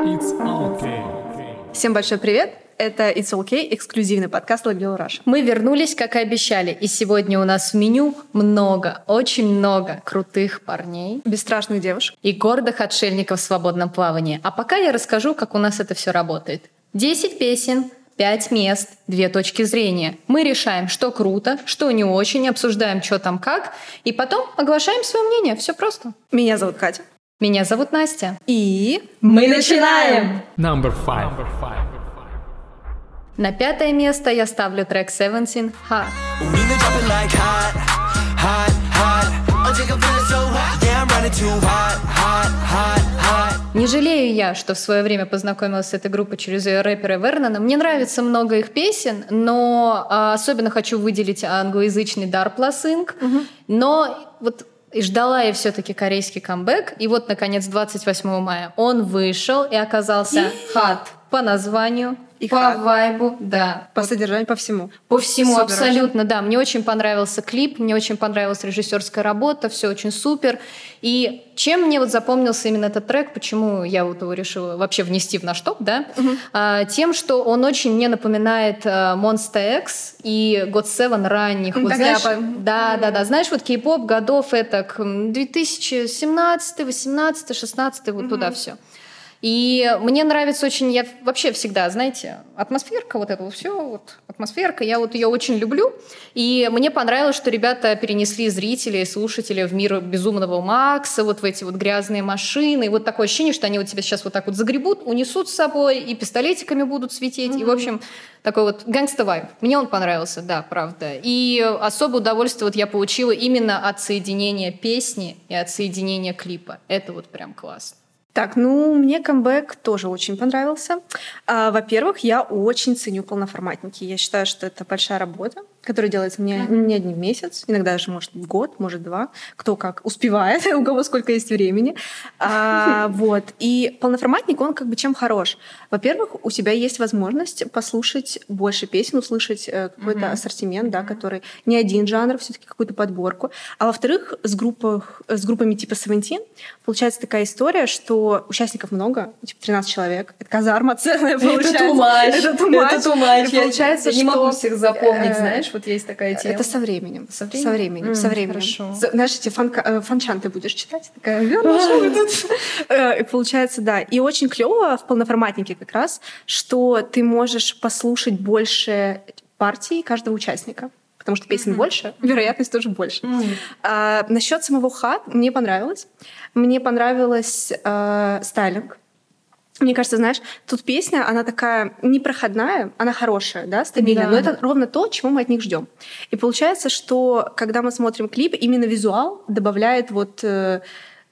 It's okay. Всем большой привет! Это It's Okay, эксклюзивный подкаст Label Rush. Мы вернулись, как и обещали, и сегодня у нас в меню много, очень много крутых парней Бесстрашных девушек. и гордых отшельников в свободном плавании. А пока я расскажу, как у нас это все работает. 10 песен, 5 мест, две точки зрения. Мы решаем, что круто, что не очень, обсуждаем, что там как, и потом оглашаем свое мнение. Все просто. Меня зовут Катя. Меня зовут Настя. И Мы начинаем! Number five. На пятое место я ставлю трек Seventeen Hot. Like. Не жалею я, что в свое время познакомилась с этой группой через ее рэпера Вернона. Мне нравится много их песен, но а, особенно хочу выделить англоязычный Dar Plus Inc. Но вот и ждала я все-таки корейский камбэк. И вот, наконец, 28 мая он вышел и оказался хат по названию, И по hot. вайбу, да. по содержанию, по всему. По всему Супер абсолютно, да. Мне очень понравился клип, мне очень понравилась режиссерская работа, все очень супер. И чем мне вот запомнился именно этот трек, почему я вот его решила вообще внести в наш топ, да? А, тем, что он очень мне напоминает а, Monster X и God Seven ранних. Вот, знаешь, да, по- да, да, да. Знаешь, вот кей-поп годов это к, м, 2017, 18, 16, вот туда все. И мне нравится очень, я вообще всегда, знаете, атмосферка, вот это вот все, вот атмосферка, я вот ее очень люблю. И мне понравилось, что ребята перенесли зрителей, слушателей в мир безумного Макса, вот в эти вот грязные машины. И вот такое ощущение, что они вот тебя сейчас вот так вот загребут, унесут с собой, и пистолетиками будут светить. И, в общем, такой вот гангста вайб. Мне он понравился, да, правда. И особое удовольствие вот я получила именно от соединения песни и от соединения клипа. Это вот прям классно. Так, ну, мне камбэк тоже очень понравился. А, во-первых, я очень ценю полноформатники. Я считаю, что это большая работа, которая делается не, не один месяц, иногда даже, может, год, может, два. Кто как успевает, у кого сколько есть времени. А, вот. И полноформатник, он как бы чем хорош? Во-первых, у тебя есть возможность послушать больше песен, услышать э, какой-то ассортимент, да, который не один жанр, все таки какую-то подборку. А во-вторых, с, группах, с группами типа Seventeen получается такая история, что участников много, типа 13 человек. Это казарма целая получается. Это too much. И получается, что... э, вот есть такая Это со временем. Со временем? Со временем. М, со временем. хорошо. Знаешь, эти фанка- э, фанчан ты будешь читать? Такая, «Верно, что вы тут?» Э, получается, да. И очень клево в полноформатнике как раз, что ты можешь послушать больше партий каждого участника. Потому что песен больше, вероятность тоже больше. А, насчет самого Hot мне понравилось. Мне понравилось э, стайлинг. Мне кажется, знаешь, тут песня, она такая непроходная, она хорошая, да, стабильная, Да. но это ровно то, чего мы от них ждем. И получается, что когда мы смотрим клип, именно визуал добавляет вот э,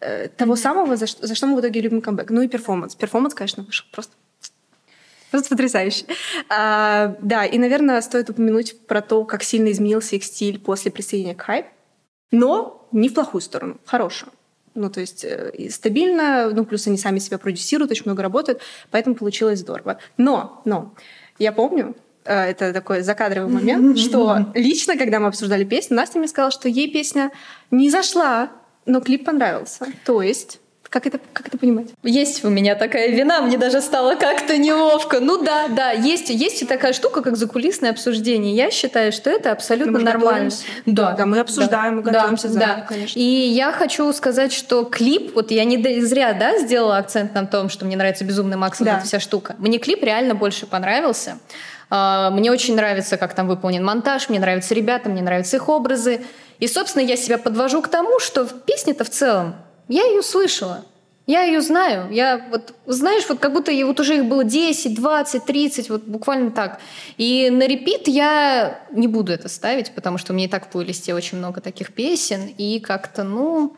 э, того самого, за что, за что мы в итоге любим камбэк. Ну и перформанс. Перформанс, конечно, вышел просто Просто потрясающе. А, да, и, наверное, стоит упомянуть про то, как сильно изменился их стиль после присоединения к хайп. Но не в плохую сторону, в хорошую. Ну, то есть э, стабильно, ну, плюс они сами себя продюсируют, очень много работают, поэтому получилось здорово. Но, но, я помню, э, это такой закадровый момент, что лично, когда мы обсуждали песню, Настя мне сказала, что ей песня не зашла, но клип понравился. То есть, как это, как это понимать? Есть у меня такая вина, мне даже стало как-то неловко. Ну да, да, есть, есть и такая штука, как закулисное обсуждение. Я считаю, что это абсолютно нормально. готовимся. Да, мы обсуждаем, мы готовимся заранее, да. конечно. И я хочу сказать, что клип, вот я не зря, да, сделала акцент на том, что мне нравится «Безумный Макс», вот Да. эта вся штука. Мне клип реально больше понравился. А, Мне очень нравится, как там выполнен монтаж, мне нравятся ребята, мне нравятся их образы. И, собственно, я себя подвожу к тому, что в песне-то в целом я ее слышала. Я ее знаю. Я вот, знаешь, вот как будто вот уже их было 10, 20, 30, вот буквально так. И на репит я не буду это ставить, потому что у меня и так в плейлисте очень много таких песен. И как-то, ну...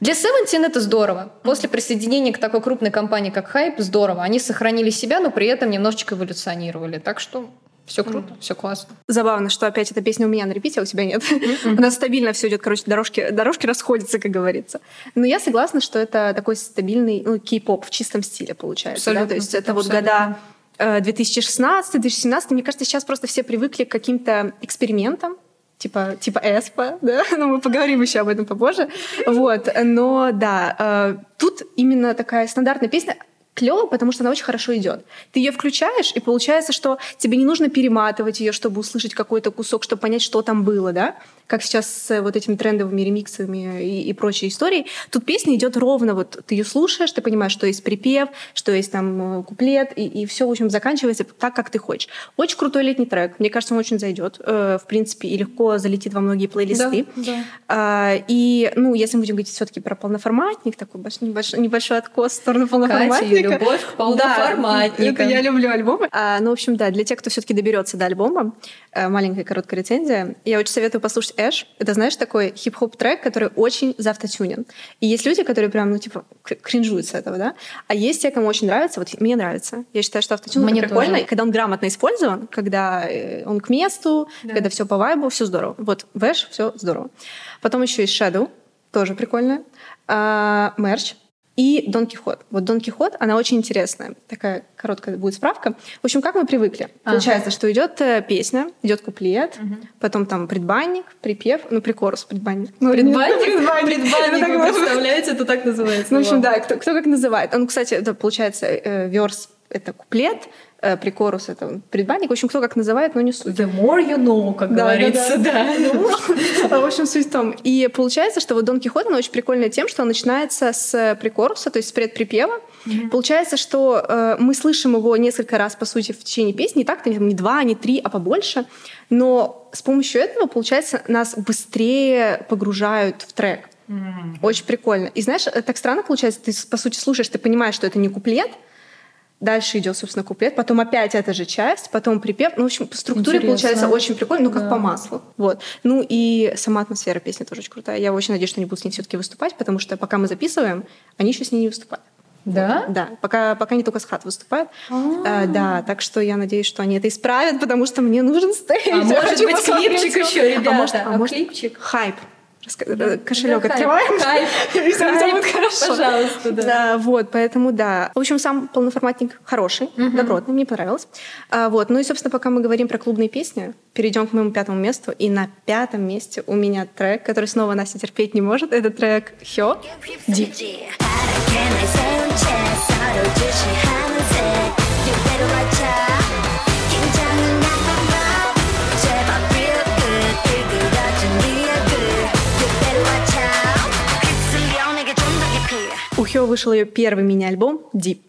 Для Seventeen это здорово. После присоединения к такой крупной компании, как Hype, здорово. Они сохранили себя, но при этом немножечко эволюционировали. Так что все круто, все классно. Забавно, что опять эта песня у меня на репите, а у тебя нет. У нас стабильно все идет, короче, дорожки, дорожки расходятся, как говорится. Но я согласна, что это такой стабильный ну, кей-поп в чистом стиле получается. да? Абсолютно, То есть это вот абсолютно. года э, 2016-2017. Мне кажется, сейчас просто все привыкли к каким-то экспериментам, типа, типа эспа, да, но мы поговорим еще об этом попозже. Вот, но да, э, тут именно такая стандартная песня, клево, потому что она очень хорошо идет. Ты ее включаешь, и получается, что тебе не нужно перематывать ее, чтобы услышать какой-то кусок, чтобы понять, что там было, да? Как сейчас с вот этими трендовыми ремиксами и, и прочей историей. Тут песня идет ровно, вот ты ее слушаешь, ты понимаешь, что есть припев, что есть там э, куплет, и, и все, в общем, заканчивается так, как ты хочешь. Очень крутой летний трек. Мне кажется, он очень зайдет, э, в принципе, и легко залетит во многие плейлисты. Да, да. А, и, ну, если мы будем говорить все-таки про полноформатник, такой небольшой, небольшой откос в сторону полноформатника. Катя, любовь к полноформатникам. Да, это я люблю альбомы. А, ну, в общем, да, для тех, кто все-таки доберется до альбома, э, маленькая короткая рецензия. Я очень советую послушать Эш. Это, знаешь, такой хип-хоп трек, который очень завтотюнен. И есть люди, которые прям, ну, типа, кринжуют с этого, да? А есть те, кому очень нравится. Вот мне нравится. Я считаю, что автотюн Мне прикольно, тоже. когда он грамотно использован, когда э, он к месту, Да. когда все по вайбу, все здорово. Вот в Эш все здорово. Потом еще есть Shadow, тоже прикольно. А, Мерч. И Дон Кихот. Вот Дон Кихот, она очень интересная. Такая короткая будет справка. В общем, как мы привыкли. Ага. Получается, что идет э, песня, идет куплет, потом там предбанник, припев, ну, прикорус, предбанник. Ну, Предбанник? предбанник. Предбанник, так вы представляете, это так называется. Ну, в общем, да, кто, кто как называет. Он, кстати, это получается э, верс — это куплет, прикорус — это предбанник. В общем, кто как называет, но не суть. The more you know, как Да, говорится, да, да. В общем, суть в том. И получается, что вот Дон Кихот, она очень прикольная тем, что он начинается с прикоруса, то есть с предприпева. Получается, что э, мы слышим его несколько раз, по сути, в течение песни. Не так, не два, не три, а побольше. Но с помощью этого, получается, нас быстрее погружают в трек. Очень прикольно. И знаешь, э, так странно получается, ты, по сути, слушаешь, ты понимаешь, что это не куплет, Дальше идет, собственно, куплет, потом опять эта же часть, потом припев. Ну, в общем, по структуре Интересно. получается очень прикольно, ну, как Да. по маслу. Вот. Ну, и сама атмосфера песни тоже очень крутая. Я очень надеюсь, что они будут с ней все-таки выступать, потому что пока мы записываем, они еще с ней не выступают. Да? Да, пока, пока они только с хат выступают. А, да, так что я надеюсь, что они это исправят, потому что мне нужен стейдж. А может быть, клипчик еще, ребята? А может, А а может, клипчик? хайп. Раска- Кошелек Да, открываем. И хайп. будет хорошо. Пожалуйста, да. Да, вот, поэтому да. В общем, сам полноформатник хороший, добротный, мне понравилось. А, вот, ну и, собственно, пока мы говорим про клубные песни, перейдем к моему пятому месту. И на пятом месте у меня трек, который снова Настя терпеть не может. Это трек Хё. Дип. У Хё вышел ее первый мини-альбом Deep.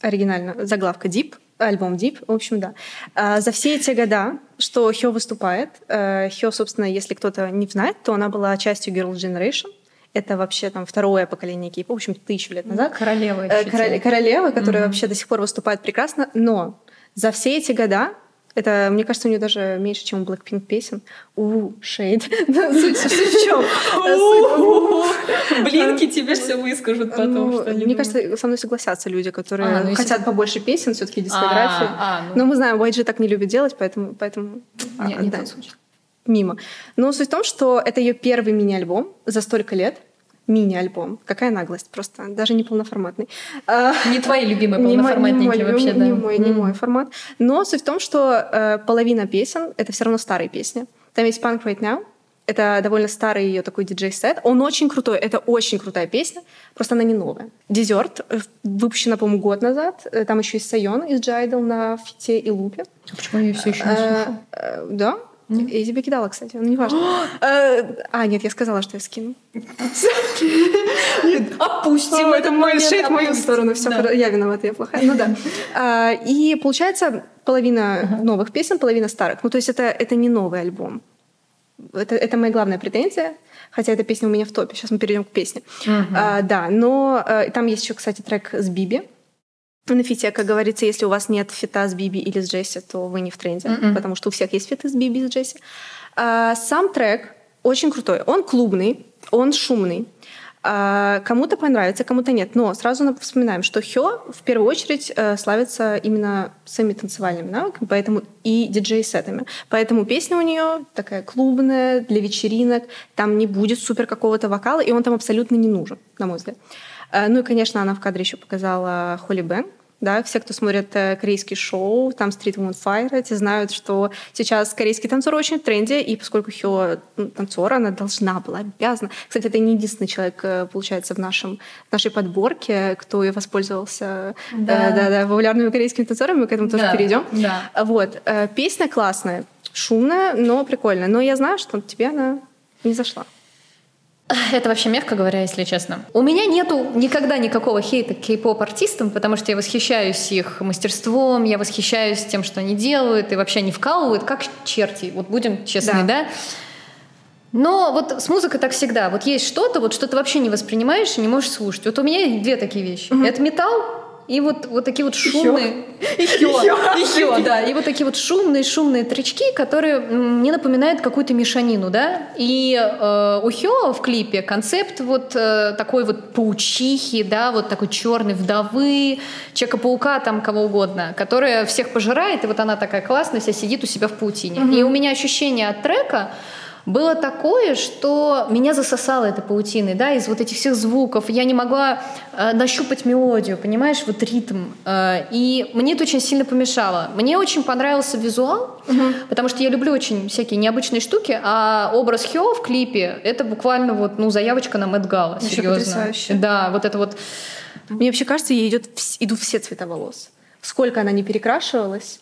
Оригинально. Заглавка Deep. Альбом Deep. В общем, да. А, За все эти года, что Хё выступает, э, Хё, собственно, если кто-то не знает, то она была частью Girl Generation. Это вообще там второе поколение кейпа, в общем, тысячу лет назад. Королева Э, еще короле- тянет. королева, которая вообще до сих пор выступает прекрасно, но за все эти года это, мне кажется, у нее даже меньше, чем у Blackpink песен. У Шейд. Суть в чем? Блинки тебе все выскажут потом. Ну, мне кажется, со мной согласятся люди, которые А, ну, хотят побольше песен, все-таки дискографии. А, а, ну. Но мы знаем, YG так не любит делать, поэтому, Не- а, тот случай. мимо. Но суть в том, что это ее первый мини-альбом за столько лет. Мини-альбом. Какая наглость просто. Даже не полноформатный. А, Не твои любимые не мой- не полноформатники мой, вообще, да. не мой, не М. мой формат. Но суть в том, что э, половина песен — это все равно старые песни. Там есть Punk Right Now. Это довольно старый ее такой диджей-сет. Он очень крутой. Это очень крутая песня. Просто она не новая. Dessert э, выпущена, по-моему, год назад. Э, Там еще есть Сайон из Джайдл на фите и Loopy. А Почему я ее все еще не слышу? э, Да? Я тебе кидала, кстати, ну неважно. Э, А, нет, я сказала, что я скину. Опустим О, это мой момент, шейд в мою сторону. Все, я виновата, я плохая. Ну да. А, И получается половина новых песен, половина старых. Ну то есть это, это не новый альбом. Это, это моя главная претензия. Хотя эта песня у меня в топе. Сейчас мы перейдем к песне. А, да, но э, там есть еще, кстати, трек с Биби. На фите, как говорится, если у вас нет фита с Биби или с Джесси, то вы не в тренде, Мгм. потому что у всех есть фиты с Биби и с Джесси. А, сам трек очень крутой. Он клубный, он шумный. А, кому-то понравится, кому-то нет. Но сразу на- вспоминаем, что Хё в первую очередь э, славится именно своими танцевальными навыками, поэтому и диджей-сетами. Поэтому песня у нее такая клубная, для вечеринок. Там не будет супер какого-то вокала, и он там абсолютно не нужен, на мой взгляд. Э, Ну и, конечно, она в кадре еще показала Холли Бен. Да, все, кто смотрит э, корейские шоу, там Street Woman Fire, эти знают, что сейчас корейские танцоры очень в тренде, и поскольку Хё ну, танцор, она должна была, обязана. Кстати, это не единственный человек, э, получается, в, нашем, в нашей подборке, кто и воспользовался Да. э, да, да, популярными корейскими танцорами, мы к этому тоже Да, перейдем. да. Вот. э, Песня классная, шумная, но прикольная. Но я знаю, что тебе она не зашла. Это вообще мягко говоря, если честно. У меня нету никогда никакого хейта к кей-поп артистам, потому что я восхищаюсь их мастерством, я восхищаюсь тем, что они делают, и вообще они вкалывают как черти. Вот будем честны, Да. да? Но вот с музыкой так всегда. Вот есть что-то, вот что ты вообще не воспринимаешь и не можешь слушать. Вот у меня две такие вещи. Это металл и вот, вот такие вот шумные... И хё. И хё, да. И вот такие вот шумные, шумные тречки, которые мне напоминают какую-то мешанину, да. И э, у Хё в клипе концепт вот э, такой вот паучихи, да, вот такой черной вдовы, Человека-паука, там кого угодно, которая всех пожирает, и вот она такая классная, вся сидит у себя в паутине. И у меня ощущение от трека было такое, что меня засосало этой паутиной, да, из вот этих всех звуков. Я не могла э, нащупать мелодию, понимаешь, вот ритм. Э, и мне это очень сильно помешало. Мне очень понравился визуал, потому что я люблю очень всякие необычные штуки, а образ Хё в клипе — это буквально вот, ну, заявочка на Мэтт Вообще серьезно. потрясающе. Да, вот это вот Мне вообще кажется, ей идет, идут все цвета волос. Сколько она не перекрашивалась.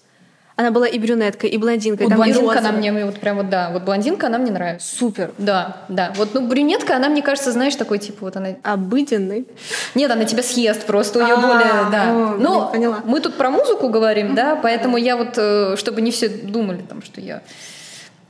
Она была и брюнеткой, и блондинкой. Вот там блондинка она мне вот прям вот да, вот блондинка она мне нравится. Супер. Да, да. Вот ну брюнетка она мне кажется, знаешь, такой типа вот она Обыденный. Нет, она тебя съест просто, у нее А, более, да. Но поняла. мы тут про музыку говорим, да, поэтому я вот, э, чтобы не все думали, там, что я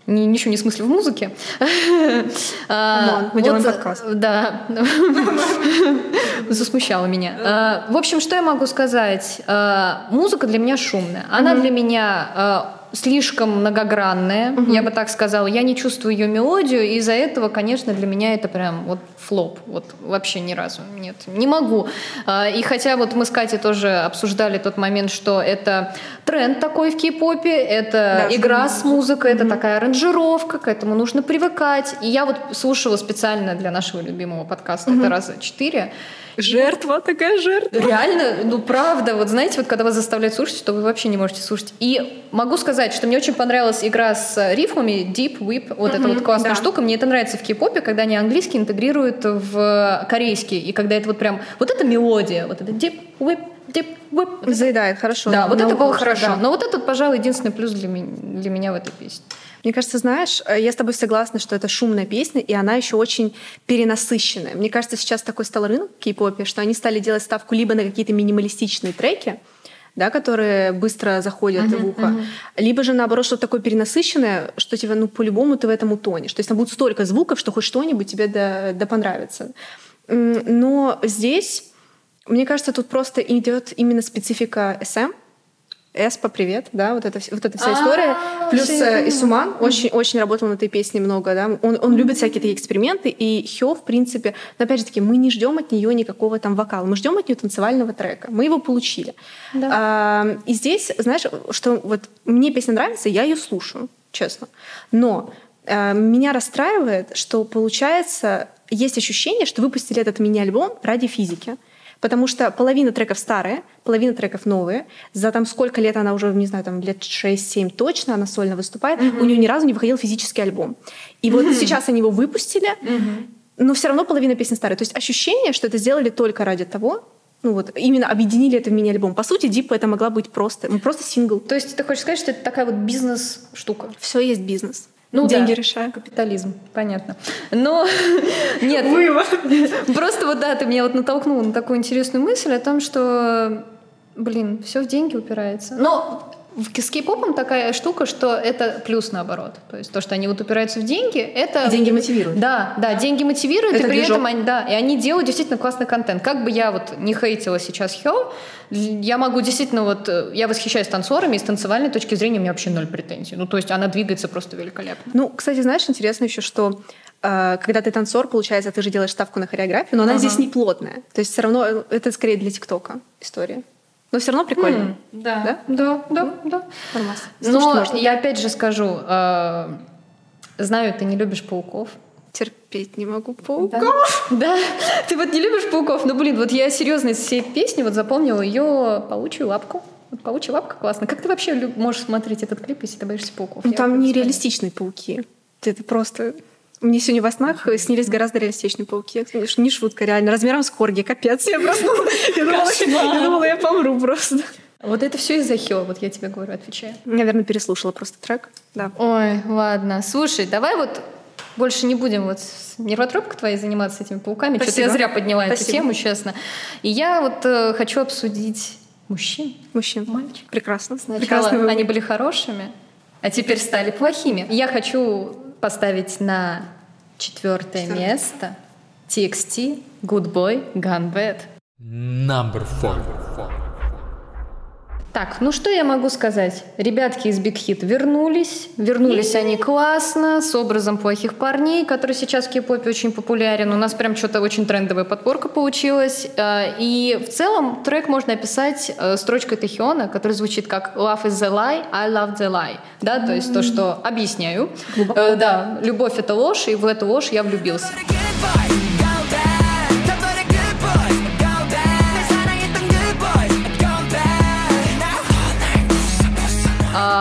ни- ничего не смыслю в музыке. Come on, мы делаем подкаст. Да. Засмущала меня. А, В общем, что я могу сказать? А, Музыка для меня шумная. Она для меня а, слишком многогранная, я бы так сказала. Я не чувствую ее мелодию, и из-за этого, конечно, для меня это прям вот флоп. Вот вообще ни разу. Нет, не могу. А, И хотя вот мы с Катей тоже обсуждали тот момент, что это тренд такой в кей-попе, это Да, игра с музыкой, это такая аранжировка, к этому нужно привыкать. И я вот слушала специально для нашего любимого подкаста это раза четыре. Жертва, такая жертва. Реально, ну правда, вот знаете, вот когда вас заставляют слушать, то вы вообще не можете слушать. И могу сказать, что мне очень понравилась игра с рифмами, Deep Whip, вот эта вот классная да. штука. Мне это нравится в кей-попе, когда они английский интегрируют в корейский, и когда это вот прям, вот эта мелодия, вот это Deep Whip, Deep Whip. Заедает, хорошо. Да, вот это было хорошо. да. Но вот этот, пожалуй, единственный плюс для меня, для меня в этой песне. Мне кажется, знаешь, э, я с тобой согласна, что это шумная песня, и она еще очень перенасыщенная. Мне кажется, сейчас такой стал рынок в кей-попе, что они стали делать ставку либо на какие-то минималистичные треки, да, которые быстро заходят в ухо, либо же наоборот что-то такое перенасыщенное, что тебя, ну, по-любому ты в этом утонешь. То есть там будет столько звуков, что хоть что-нибудь тебе да, да понравится. Но здесь, мне кажется, тут просто идет именно специфика SM, Эспа, привет, да, вот эта, вот эта вся история. Плюс э. Исуман очень, очень работал над этой песней много, да. Он, он любит всякие такие эксперименты, и Хё, в принципе, но опять же таки, мы не ждем от нее никакого там вокала, мы ждем от нее танцевального трека. Мы его получили. А, и здесь, знаешь, что вот мне песня нравится, я ее слушаю, честно. Но э, меня расстраивает, что получается, есть ощущение, что выпустили этот мини-альбом ради физики. Потому что половина треков старые, половина треков новые. За там сколько лет она уже, не знаю, там лет 6-7 точно она сольно выступает. У нее ни разу не выходил физический альбом. И вот сейчас они его выпустили, но все равно половина песен старая. То есть ощущение, что это сделали только ради того, ну вот именно объединили это в мини-альбом. По сути, Дипа это могла быть просто, ну, просто сингл. То есть ты хочешь сказать, что это такая вот бизнес-штука? Все есть бизнес. Ну, Деньги да. решают. Капитализм, понятно. Но нет, просто вот да, ты меня вот натолкнула на такую интересную мысль о том, что, блин, все в деньги упирается. Но с кей-попом такая штука, что это плюс наоборот. То есть то, что они вот упираются в деньги, это... И деньги мотивируют. Да, да, деньги мотивируют, Это и при движок. этом они, да, и они делают действительно классный контент. Как бы я вот не хейтила сейчас Хё, я могу действительно вот, э, я восхищаюсь танцорами, и с танцевальной точки зрения у меня вообще ноль претензий. Ну, то есть она двигается просто великолепно. Ну, кстати, знаешь, интересно еще, что э, когда ты танцор, получается, ты же делаешь ставку на хореографию, но она здесь не плотная. То есть все равно э, это скорее для ТикТока история. Но все равно прикольно. Да, да, да, да. Нормас. Слушать Но можно. я опять же скажу, э, знаю, ты не любишь пауков. терпеть не могу пауков. Да, ты вот не любишь пауков, но, блин, вот я серьезно из всей песни вот запомнила ее паучью лапку. Вот паучья лапка классно. Как ты вообще можешь смотреть этот клип, если ты боишься пауков? Ну, Я там нереалистичные пауки. Это просто... Мне сегодня во снах снились гораздо реалистичные пауки. Конечно, Не шутка, реально. Размером с корги. Капец. Я проснулась. Я думала, я думала, я помру просто. Вот это все из-за Хё, вот я тебе говорю, отвечаю. Наверное, переслушала просто трек. Да. Ой, ладно. Слушай, давай вот больше не будем вот с нервотропкой твоей заниматься этими пауками. Что-то я Спасибо. зря подняла эту Спасибо. тему, честно. И я вот э, хочу обсудить мужчин. Мужчин. Мальчик. Прекрасно. Сначала Прекрасный выбор. они были хорошими, а теперь стали плохими. Я хочу поставить на четвертое Четвёртое. место TXT Good Boy Gone Bad. Number four. Так, ну что я могу сказать? Ребятки из Big Hit вернулись. Вернулись они классно, с образом плохих парней, который сейчас в кей-попе очень популярен. У нас прям что-то очень трендовая подборка получилась. Э, И в целом трек можно описать э, строчкой Тэхиона, которая звучит как «Love is the lie, I love the lie». Да, то есть то, что объясняю. Э, Да, любовь — это ложь, и в эту ложь я влюбился.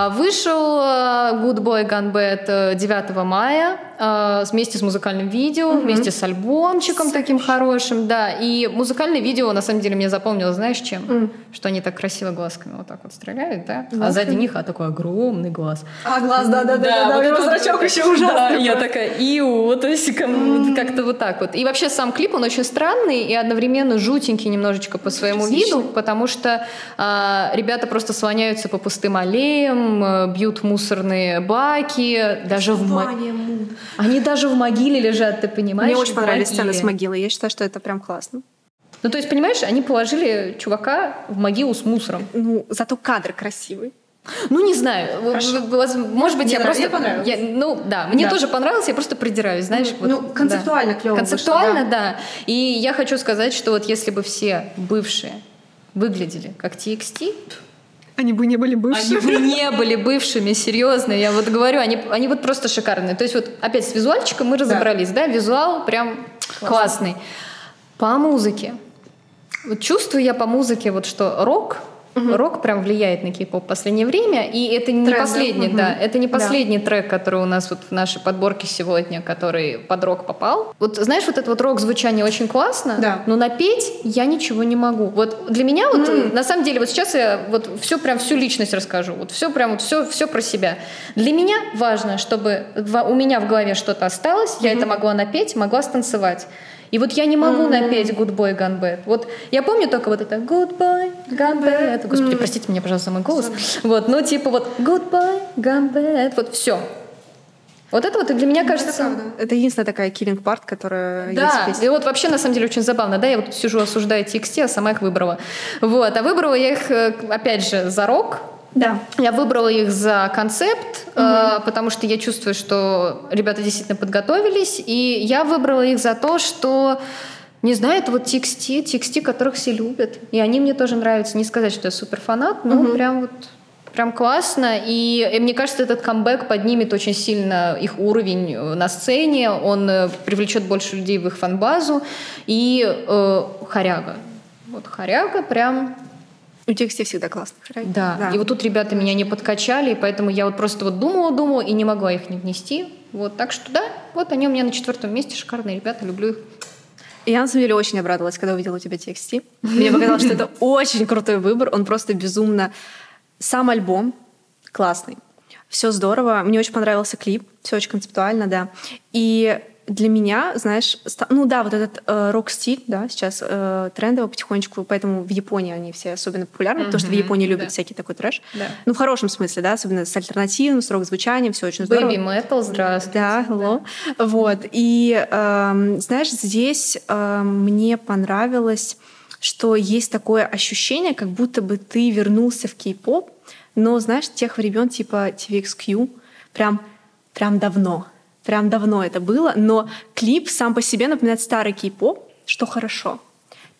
Вышел э, Good Boy Gone Bad э, 9 мая э, вместе с музыкальным видео, вместе с альбомчиком таким хорошим, да. И музыкальное видео, на самом деле, мне запомнилось, знаешь, чем? Что они так красиво глазками вот так вот стреляют, да? А сзади них а, такой огромный глаз. А, глаз, да, да, да, да, вот вот зрачок еще ужасный. Да, я такая, иу, есть ком- как-то вот так вот. И вообще сам клип, он очень странный и одновременно жутенький немножечко по своему виду, потому что а, ребята просто слоняются по пустым аллеям, э, бьют мусорные баки, даже в мо- Они даже в могиле лежат, ты понимаешь? Мне очень понравились сцены с могилой. Я считаю, что это прям классно. Ну, то есть, понимаешь, они положили чувака в могилу с мусором. Ну, зато кадр красивый. Ну, не знаю. Воз- Может быть, Мне я просто... мне понравилось. я- ну, да, мне Да. тоже понравилось, я просто придираюсь, знаешь. вот, ну, концептуально да. клёво вышло, Концептуально, да. И я хочу сказать, что вот если бы все бывшие выглядели как TXT, Они бы не были они бывшими. бы не были бывшими, серьезно. Я вот говорю, они, они вот просто шикарные. То есть вот опять с визуальчиком мы разобрались, да, визуал прям классный. По музыке. Вот чувствую я по музыке, вот что рок, рок прям влияет на кей-поп в последнее время, и это не Тренд, да? последний, Мгм. да, это не Да. последний трек, который у нас вот в нашей подборке сегодня, который под рок попал. Вот знаешь, вот это вот рок-звучание очень классно, Да. но напеть я ничего не могу. Вот для меня вот э, на самом деле вот сейчас я вот все прям всю личность расскажу, вот все прям вот все все про себя. Для меня важно, чтобы у меня в голове что-то осталось, я это могла напеть, могла станцевать. И вот я не могу напеть Good Boy Gone Bad. Вот я помню только вот это Good Boy Gone Bad. Господи, простите меня, пожалуйста, мой голос. Вот, ну типа вот Good Boy Gone Bad. Вот все. Вот это вот для меня кажется... Это единственная такая killing part, которая есть в Да, и вот вообще на самом деле очень забавно, да, я вот сижу осуждаю TXT, а сама их выбрала. Вот, а выбрала я их, э, опять же, за рок, Да. я выбрала их за концепт, э, потому что я чувствую, что ребята действительно подготовились, и я выбрала их за то, что не знаю, это вот TXT, TXT, которых все любят. И они мне тоже нравятся. Не сказать, что я супер фанат, но прям вот прям классно. И, и мне кажется, этот камбэк поднимет очень сильно их уровень э, на сцене. Он э, привлечет больше людей в их фан-базу. И э, Харяга. Вот Харяга прям У тексте всегда классно. да. И вот тут ребята меня не подкачали, и поэтому я вот просто вот думала, думала и не могла их не внести. Вот, так что да, вот они у меня на четвертом месте, шикарные ребята, люблю их. Я на самом деле очень обрадовалась, когда увидела у тебя TXT. Мне показалось, что это очень крутой выбор. Он просто безумно... Сам альбом классный. Все здорово. Мне очень понравился клип. Все очень концептуально, да. И для меня, знаешь, ну да, вот этот э, рок-стиль, да, сейчас э, трендово потихонечку, поэтому в Японии они все особенно популярны, потому что в Японии любят да. всякий такой трэш. Да. Ну, в хорошем смысле, да, особенно с альтернативным, с рок-звучанием, все очень здорово. Baby Metal, здравствуйте. Да, hello. Вот. И, эм, знаешь, здесь эм, мне понравилось, что есть такое ощущение, как будто бы ты вернулся в кей-поп, но, знаешь, тех времен типа TVXQ, прям, прям давно. Прям давно это было, но клип сам по себе напоминает старый кей-поп, что хорошо.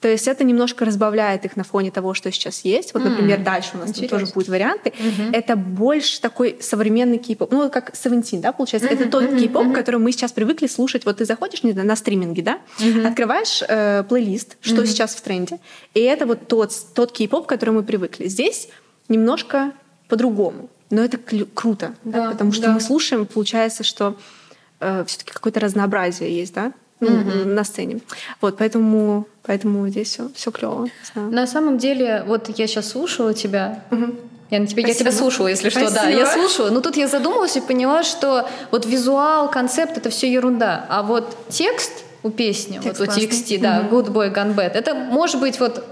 То есть это немножко разбавляет их на фоне того, что сейчас есть. Вот, например, дальше у нас Интересно. тоже будут варианты. Это больше такой современный кей-поп. Ну, как Seventeen, да, получается. Это тот кей-поп, который мы сейчас привыкли слушать. Вот ты заходишь не знаю, на стриминге, да, открываешь э, плейлист, что сейчас в тренде, и это вот тот, тот кей-поп, к которому мы привыкли. Здесь немножко по-другому. Но это круто, да, Да, потому что да. мы слушаем, получается, что все-таки какое-то разнообразие есть, да, ну, на сцене. Вот, поэтому, поэтому здесь все, все клево. На самом деле, вот я сейчас слушала тебя. Я, на тебя, я Спасибо. тебя слушала, если что, да, Спасибо. я слушала. Но тут я задумалась и поняла, что вот визуал, концепт это все ерунда. А вот текст у песни, Текст вот у. TXT, да, Good Boy Gone Bad, это может быть вот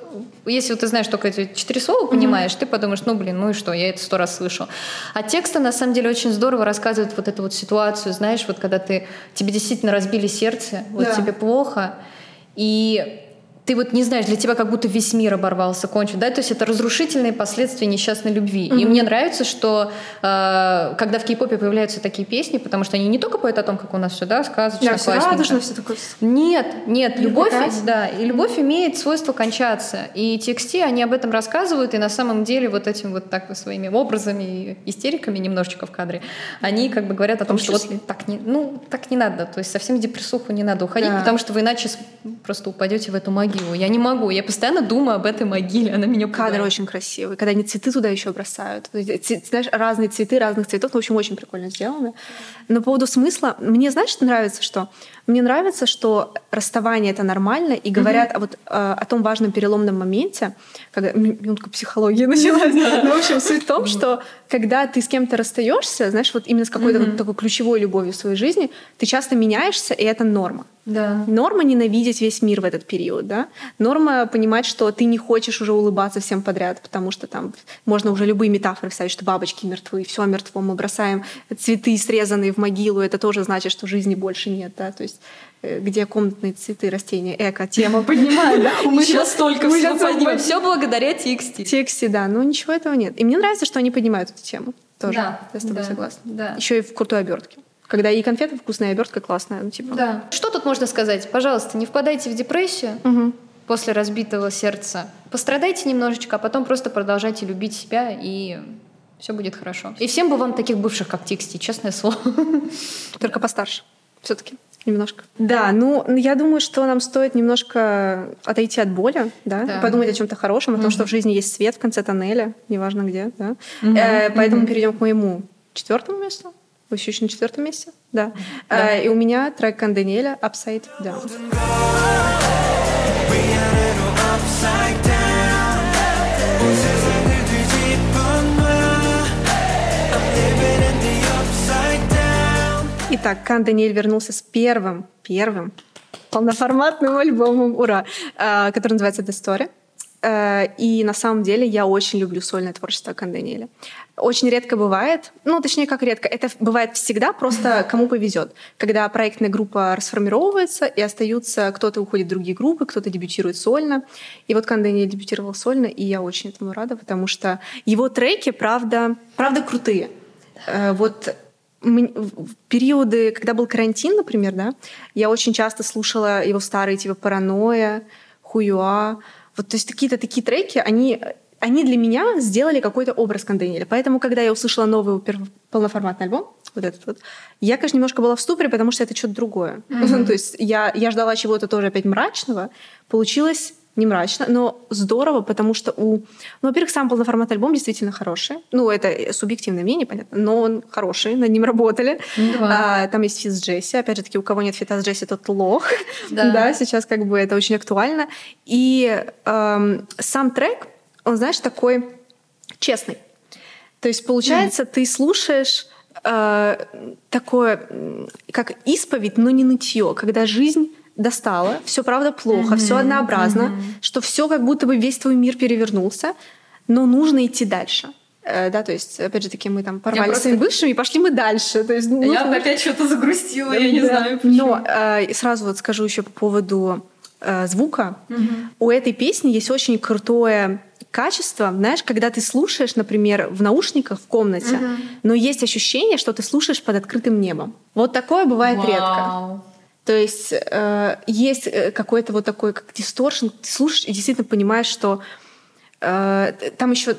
если вот ты знаешь только эти четыре слова, понимаешь, ты подумаешь, ну блин, ну и что, я это сто раз слышал. А тексты на самом деле очень здорово рассказывают вот эту вот ситуацию, знаешь, вот когда ты тебе действительно разбили сердце, вот Да. тебе плохо, и ты вот не знаешь, для тебя как будто весь мир оборвался, кончен, да, то есть это разрушительные последствия несчастной любви. И мне нравится, что э, когда в кей-попе появляются такие песни, потому что они не только поют о том, как у нас все, да, сказочно, Да, все радужно, все такое. Нет, нет, любовь, прекрасно. да, и любовь имеет свойство кончаться. И TXT, они об этом рассказывают, и на самом деле вот этим вот так вот своими образами и истериками немножечко в кадре, они как бы говорят о том, что вот так не, ну, так не надо, то есть совсем депрессуху не надо уходить, Да. потому что вы иначе просто упадете в эту могилу. Я не могу, я постоянно думаю об этой могиле, она меня пугает. очень красивый, когда они цветы туда еще бросают. Ц- Знаешь, разные цветы разных цветов, ну, в общем, очень прикольно сделано. Но по поводу смысла, мне, знаешь, что нравится, что? Мне нравится, что расставание это нормально, и говорят о, вот, э, о том важном переломном моменте, когда минутка психологии началась. Ну, в общем, суть в том, что когда ты с кем-то расстаешься, знаешь, вот именно с какой-то вот такой ключевой любовью в своей жизни, ты часто меняешься, и это норма. Да. Норма ненавидеть весь мир в этот период, да? Норма понимать, что ты не хочешь уже улыбаться всем подряд, потому что там можно уже любые метафоры вставить, что бабочки мертвы, все мертво, мы бросаем цветы, срезанные в могилу, это тоже значит, что жизни больше нет, да? То есть э, где комнатные цветы, растения, эко, тема поднимает, да? Мы Сейчас столько мы всего щас поднимем. Все благодаря. В тексте, да, но ничего этого нет. И мне нравится, что они поднимают эту тему. Тоже. Да, Я с тобой да, согласна. да. Еще и в крутой обертке. Когда и конфеты вкусная, и обертка классная. Ну, типа. Да. Что тут можно сказать? Пожалуйста, не впадайте в депрессию Мгм. после разбитого сердца. Пострадайте немножечко, а потом просто продолжайте любить себя, и все будет хорошо. И всем бы вам таких бывших, как Тиксти, честное слово. Только постарше. Все-таки немножко. Да, ну я думаю, что нам стоит немножко отойти от боли, да, Да. подумать о чем-то хорошем, о том, что в жизни есть свет в конце тоннеля, неважно где, да. Э, поэтому перейдем к моему четвертому месту. Вы еще на четвертом месте? Да. Э, и у меня трек Канданеля Upside Down. Итак, Кан Даниэль вернулся с первым, первым полноформатным альбомом, ура, э, который называется «The Story». Э, И на самом деле я очень люблю сольное творчество Кан Даниэля. Очень редко бывает, ну, точнее, как редко, это бывает всегда, просто кому повезет, когда проектная группа расформировывается, и остаются, кто-то уходит в другие группы, кто-то дебютирует сольно. И вот Кан Даниэль дебютировал сольно, и я очень этому рада, потому что его треки, правда, правда крутые. Э, Вот в периоды, когда был карантин, например, да, я очень часто слушала его старые, типа «Паранойя», «Хуюа». Вот, то есть какие-то такие треки, они, они для меня сделали какой-то образ Кан Дэниэля. Поэтому, когда я услышала новый полноформатный альбом, вот этот вот, я, конечно, немножко была в ступоре, потому что это что-то другое. то есть я, я ждала чего-то тоже опять мрачного. Получилось не мрачно, но здорово, потому что у... Ну, во-первых, сам полноформатный альбом действительно хороший. Ну, это субъективное мнение, понятно, но он хороший, над ним работали. Да. А, там есть фит с Джесси. Опять же таки, у кого нет фита с Джесси, тот лох. Да. Да. сейчас как бы это очень актуально. И эм, сам трек, он, знаешь, такой честный. То есть, получается, ты слушаешь э, такое, как исповедь, но не нытье, когда жизнь достала, все правда плохо, все однообразно, что все как будто бы весь твой мир перевернулся, но нужно идти дальше. Э, да, то есть, опять же таки, мы там порвали просто- с своими бывшими и пошли мы дальше. То есть, нужно- опять что-то загрустила, да. Но э, сразу вот скажу еще по поводу э, звука. У этой песни есть очень крутое качество, знаешь, когда ты слушаешь, например, в наушниках в комнате, но есть ощущение, что ты слушаешь под открытым небом. Вот такое бывает редко. То есть э, есть э, какой-то вот такой как дисторшн, ты слушаешь и действительно понимаешь, что э, там еще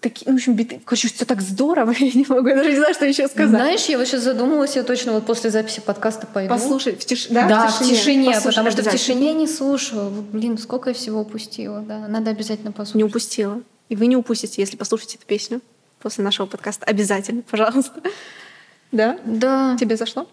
такие, ну, в общем, биты, короче, все так здорово, я не могу, я даже не знаю, что еще сказать. Знаешь, я вот сейчас задумалась, я точно вот после записи подкаста пойду. Послушай, в, тиш... да, Да, в тишине, Послушай потому что в тишине не слушаю. Блин, сколько я всего упустила, да. Надо обязательно послушать. Не упустила. И вы не упустите, если послушаете эту песню после нашего подкаста. Обязательно, пожалуйста. Да? Да. Тебе зашло?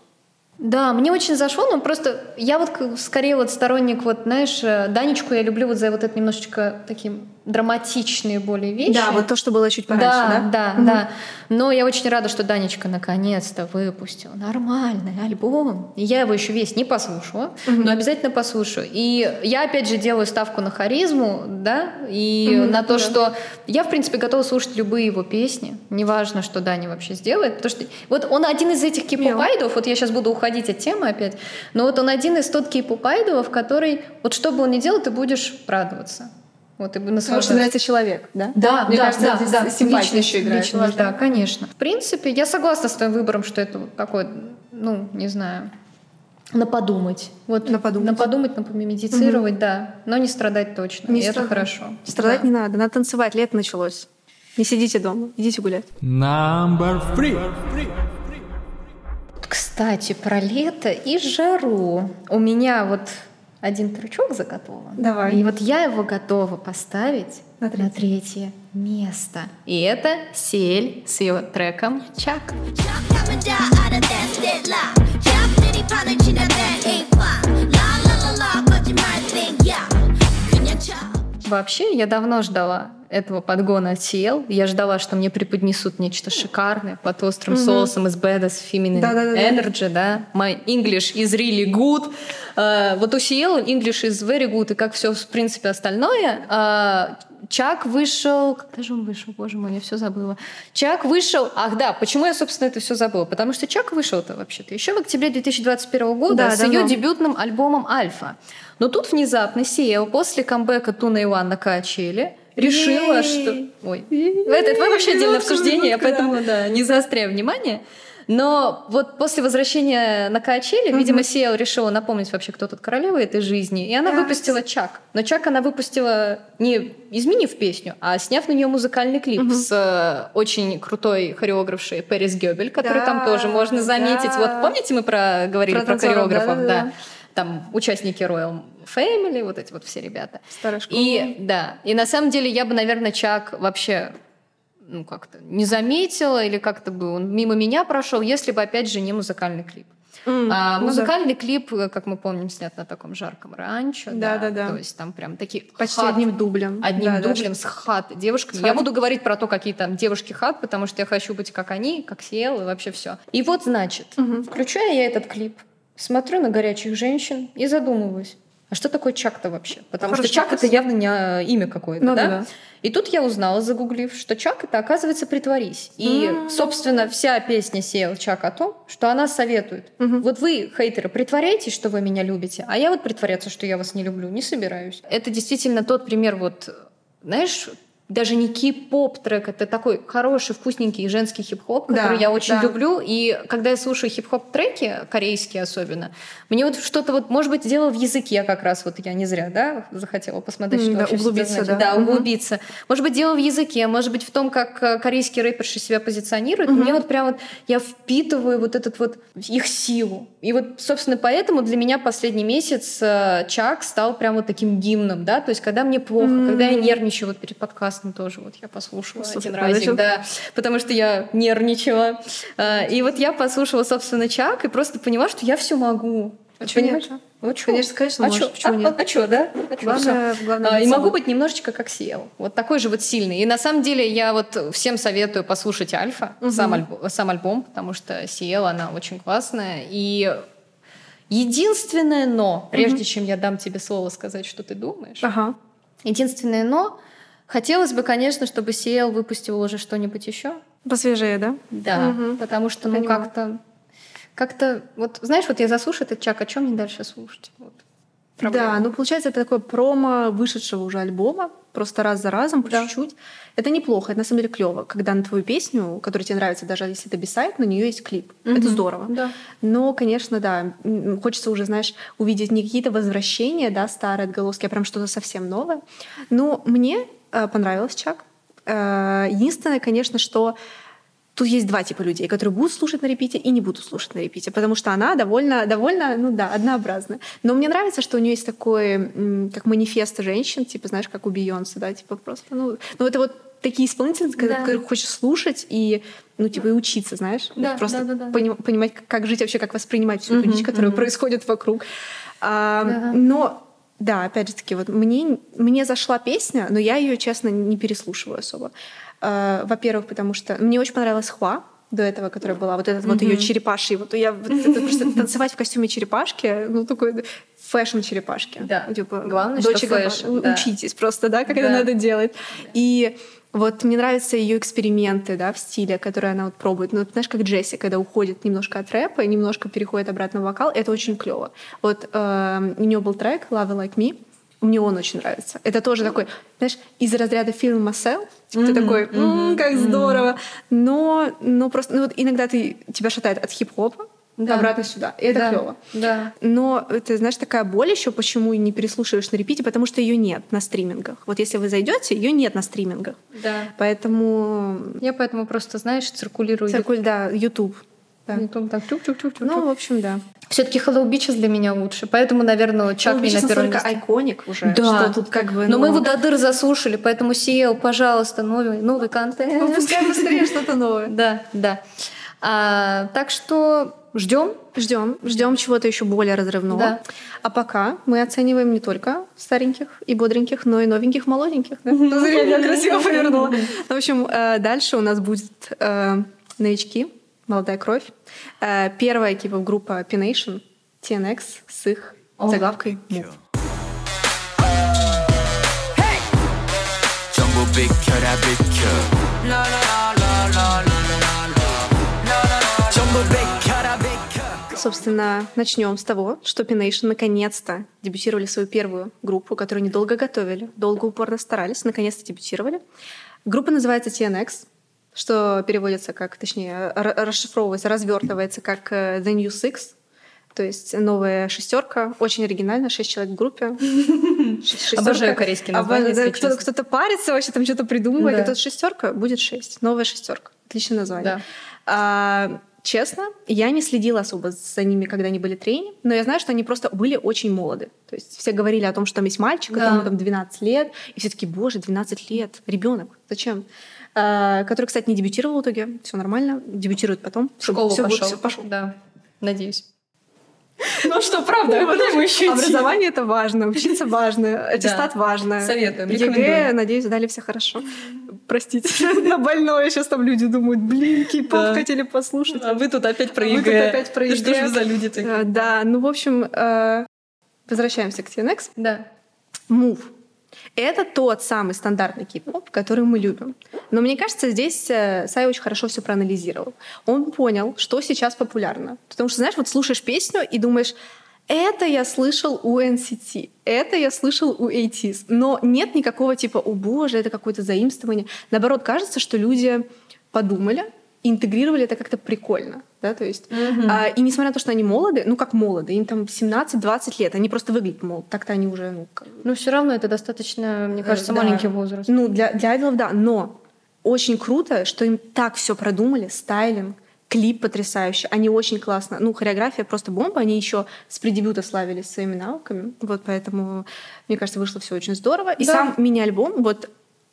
Да, мне очень зашло, но просто я вот скорее вот сторонник, вот, знаешь, э, Данечку я люблю вот за вот это немножечко таким драматичные более вещи. Да, вот то, что было чуть пораньше, да, да? да, Мгм. да. Но я очень рада, что Данечка наконец-то выпустил нормальный альбом. Я его еще весь не послушала, но обязательно послушаю. И я опять же делаю ставку на харизму, да, и Мгм, на то, да. что я, в принципе, готова слушать любые его песни. Неважно, что Даня вообще сделает. Потому что вот он один из этих кей-поп айдолов, вот я сейчас буду уходить от темы опять, но вот он один из тот кей-поп айдолов, который, вот что бы он ни делал, ты будешь радоваться. Вот, и Потому что наслаждаться. нравится человек, да? Да, Мне да, кажется, да, здесь да. симпатия Личность, еще играет. личность, да, конечно. В принципе, я согласна с твоим выбором, что это вот такой, ну, не знаю, на подумать. Вот, На подумать. На подумать, на помедитировать, да. Но не страдать точно. Не и это страдать. хорошо. Страдать Да. не надо, надо танцевать, лето началось. Не сидите дома, идите гулять. Number three. Кстати, про лето и жару. У меня вот один трючок заготовлен. Давай. И вот я его готова поставить На на третье. третье место. И это Сель с ее треком «Чак». Coming Вообще, я давно ждала этого подгона от CL. Я ждала, что мне преподнесут нечто шикарное под острым соусом из Badass Feminine Да-да-да-да. Energy, да. My English is really good. Э, вот у CL English is very good, и как все, в принципе, остальное. Э, Чак вышел... Когда же он вышел? Боже мой, я все забыла. Чак вышел... Ах, да, почему я, собственно, это все забыла? Потому что Чак вышел-то вообще-то еще в октябре 2021 года Да, с ее давно. дебютным альбомом «Альфа». Но тут внезапно Сиэл после камбэка Туна и Ван на Качели решила, что... Ой, это, это вообще отдельное обсуждение, я поэтому да, не заостряю внимание. Но вот после возвращения на Качели, видимо, Сиэл решила напомнить вообще, кто тут королева этой жизни, и она Да. выпустила Чак. Но Чак она выпустила не изменив песню, а сняв на нее музыкальный клип с э, очень крутой хореографшей Пэрис Гёбель, который там Да, тоже можно заметить. да. Вот помните, мы про, говорили Про про, хореографов? да-да-да. да там участники Royal Family, вот эти вот все ребята. Старая школа. И да, и на самом деле я бы, наверное, Чак вообще ну как-то не заметила или как-то бы он мимо меня прошел, если бы опять же не музыкальный клип. М, А ну да. музыкальный клип, э, как мы помним, снят на таком жарком ранчо. Да-да-да. То есть там прям такие Почти хат, одним дублем. Одним Да, дублем даже. с хат девушками. С Я хат. буду говорить про то, какие там девушки хат, потому что я хочу быть как они, как Сиэл и вообще все. И вот, значит, включаю я этот клип, смотрю на горячих женщин и задумываюсь. А что такое Чак-то вообще? Потому Хорошо, что Чак это явно не а, имя какое-то, Ну да? да-да. И тут я узнала, загуглив, что Чак это оказывается притворись. И, собственно, вся песня сеял Чак о том, что она советует. Вот вы, хейтеры, притворяйтесь, что вы меня любите, а я вот притворяться, что я вас не люблю, не собираюсь. Это действительно тот пример вот, знаешь, даже не кей-поп трек, это такой хороший, вкусненький женский хип-хоп, Да, который я очень да. люблю. И когда я слушаю хип-хоп треки, корейские особенно, мне вот что-то вот, может быть, дело в языке как раз, вот я не зря, да, захотела посмотреть, что да, вообще углубиться, да. Да, углубиться. Может быть, дело в языке, может быть, в том, как э, корейские рэперши себя позиционируют. Мне вот прям вот, я впитываю вот этот вот их силу. И вот, собственно, поэтому для меня последний месяц э, Чак стал прям вот таким гимном, да, то есть когда мне плохо, когда я нервничаю, вот перед подкастом тоже, вот я послушала Слушай, один разик, да, потому что я нервничала. Э, И вот я послушала, собственно, Чак и просто поняла, что я все могу. Чё нет? Понимаешь? Ну, чё? Конечно, конечно, а чё? почему а, нет? А, что, да? А чё, Главное- всё. главное А, И могу быть немножечко как Сиэл. Вот такой же вот сильный. И на самом деле я вот всем советую послушать Альфа, сам, альбом, сам альбом, потому что Сиэл, она очень классная. И единственное но, прежде чем я дам тебе слово сказать, что ты думаешь, Ага. единственное но, хотелось бы, конечно, чтобы Сиэл выпустил уже что-нибудь еще. Посвежее, да? Да, Мгм. потому что, ну, как-то... Как-то, вот, знаешь, вот я заслушаю этот чак, о чем мне дальше слушать? Вот. проблема. Да, ну получается, это такое промо вышедшего уже альбома, просто раз за разом, по Да. чуть-чуть. Это неплохо, это на самом деле клево, когда на твою песню, которая тебе нравится, даже если это бисайд, на нее есть клип. Это здорово. Да. Но, конечно, да, хочется уже, знаешь, увидеть не какие-то возвращения, да, старые отголоски, а прям что-то совсем новое. Но мне э, понравилось Чак. Э, единственное, конечно, что Тут есть два типа людей, которые будут слушать на репите и не будут слушать на репите, потому что она довольно, довольно, ну да, однообразная. Но мне нравится, что у нее есть такой, как манифест женщин, типа, знаешь, как у Бейонсе, да, типа просто, ну, ну это вот такие исполнительницы, Да. которых хочешь слушать и, ну, типа, и учиться, знаешь, Да, просто да, да, да. поним- понимать, как- жить вообще, как воспринимать всю эту дичь, которая происходит вокруг. А, Да. Но да, опять же таки, вот мне, мне зашла песня, но я ее, честно, не переслушиваю особо. Э, Во-первых, потому что мне очень понравилась Хва до этого, которая была, вот этот вот ее черепаший. Вот я вот это просто танцевать в костюме черепашки, ну такой fashion черепашки. Да. Типа, Главное, что Dolce Gabbana, fashion, у- да. учитесь просто, да, как это Да. надо делать. И вот мне нравятся ее эксперименты, да, в стиле, которые она вот пробует. Ну, знаешь, как Джесси, когда уходит немножко от рэпа и немножко переходит обратно в вокал, это очень клево. Вот э, у нее был трек Love Like Me, мне он очень нравится. Это тоже такой, знаешь, из разряда фильма Myself. Типа ты такой, «М, как здорово. Но, но просто, ну вот иногда ты, тебя шатает от хип-хопа Да. обратно сюда. И это Да. клево. Да. Но это, знаешь, такая боль еще, почему не переслушиваешь на репите, потому что ее нет на стримингах. Вот если вы зайдете, ее нет на стримингах. Да. Поэтому Я поэтому просто, знаешь, циркулирую. циркуль, да, YouTube. Да. YouTube так чук-чук-чук-чук. Ну, в общем, да. все-таки Hello Beaches для меня лучше, поэтому, наверное, Чак Чак не на первом настолько месте. айконик уже, Да. что тут как бы... Но ну, мы его до дыр заслушали, поэтому Сиел, пожалуйста, новый, новый контент. Выпускай быстрее что-то новое. Да, да. А, так что ждем. Ждем, ждем чего-то еще более разрывного. Да. А пока мы оцениваем не только стареньких и бодреньких, но и новеньких, молоденьких. да? Ну, зря я красиво повернула. Ну, В общем, э, дальше у нас будет э, новички, «Молодая кровь». Первая типа группа P-Nation, TNX с их О. заглавкой «Move». Собственно, начнем с того, что P-Nation наконец-то дебютировали свою первую группу, которую недолго готовили, долго упорно старались, наконец-то дебютировали. Группа называется TNX что переводится как, точнее, расшифровывается, развертывается как э, The New Six, то есть новая шестерка, очень оригинально, шесть человек в группе. Шестерка. Обожаю корейские названия, Обожаю, да, если кто- честно. Кто-то парится, вообще там что-то придумывает, Да. и тут шестерка будет шесть, новая шестерка. Отличное название. Да. А, честно, я не следила особо за ними, когда они были трени, но я знаю, что они просто были очень молоды. То есть все говорили о том, что там есть мальчик, Да. которому там 12 лет, и все таки боже, 12 лет, ребенок, зачем? А, который, кстати, не дебютировал в итоге, все нормально, дебютирует потом. В школу будет- пошел. всё пошел. Да, надеюсь. Ну что, правда, образование это важно, учиться важно, аттестат важно. Советуем, ЕГЭ, надеюсь, сдали все хорошо. Простите, на больное. Сейчас там люди думают, блин, кей-поп Да. хотели послушать. А вы тут опять про А вы тут ЕГЭ. опять про Да Что ж ЕГЭ. вы за люди такие? Э, Да, ну, в общем, э, возвращаемся к TNX. Да. Move. Это тот самый стандартный кей-поп, который мы любим. Но мне кажется, здесь э, Сай очень хорошо все проанализировал. Он понял, что сейчас популярно. Потому что, знаешь, вот слушаешь песню и думаешь, это я слышал у NCT, это я слышал у ATEEZ. Но нет никакого типа, о боже, это какое-то заимствование. Наоборот, кажется, что люди подумали, интегрировали это как-то прикольно. Да, то есть, а, и несмотря на то, что они молоды, ну как молоды, им там 17-20 лет, они просто выглядят молодо, так-то они уже, ну, как- Но все равно это достаточно, мне кажется, Э, да. маленький возраст. Ну, для, для айдолов, да, но очень круто, что им так все продумали, стайлинг, клип потрясающий, они очень классно, ну, хореография просто бомба, они еще с предебюта славились своими навыками, вот поэтому, мне кажется, вышло все очень здорово. И Да. сам мини-альбом, вот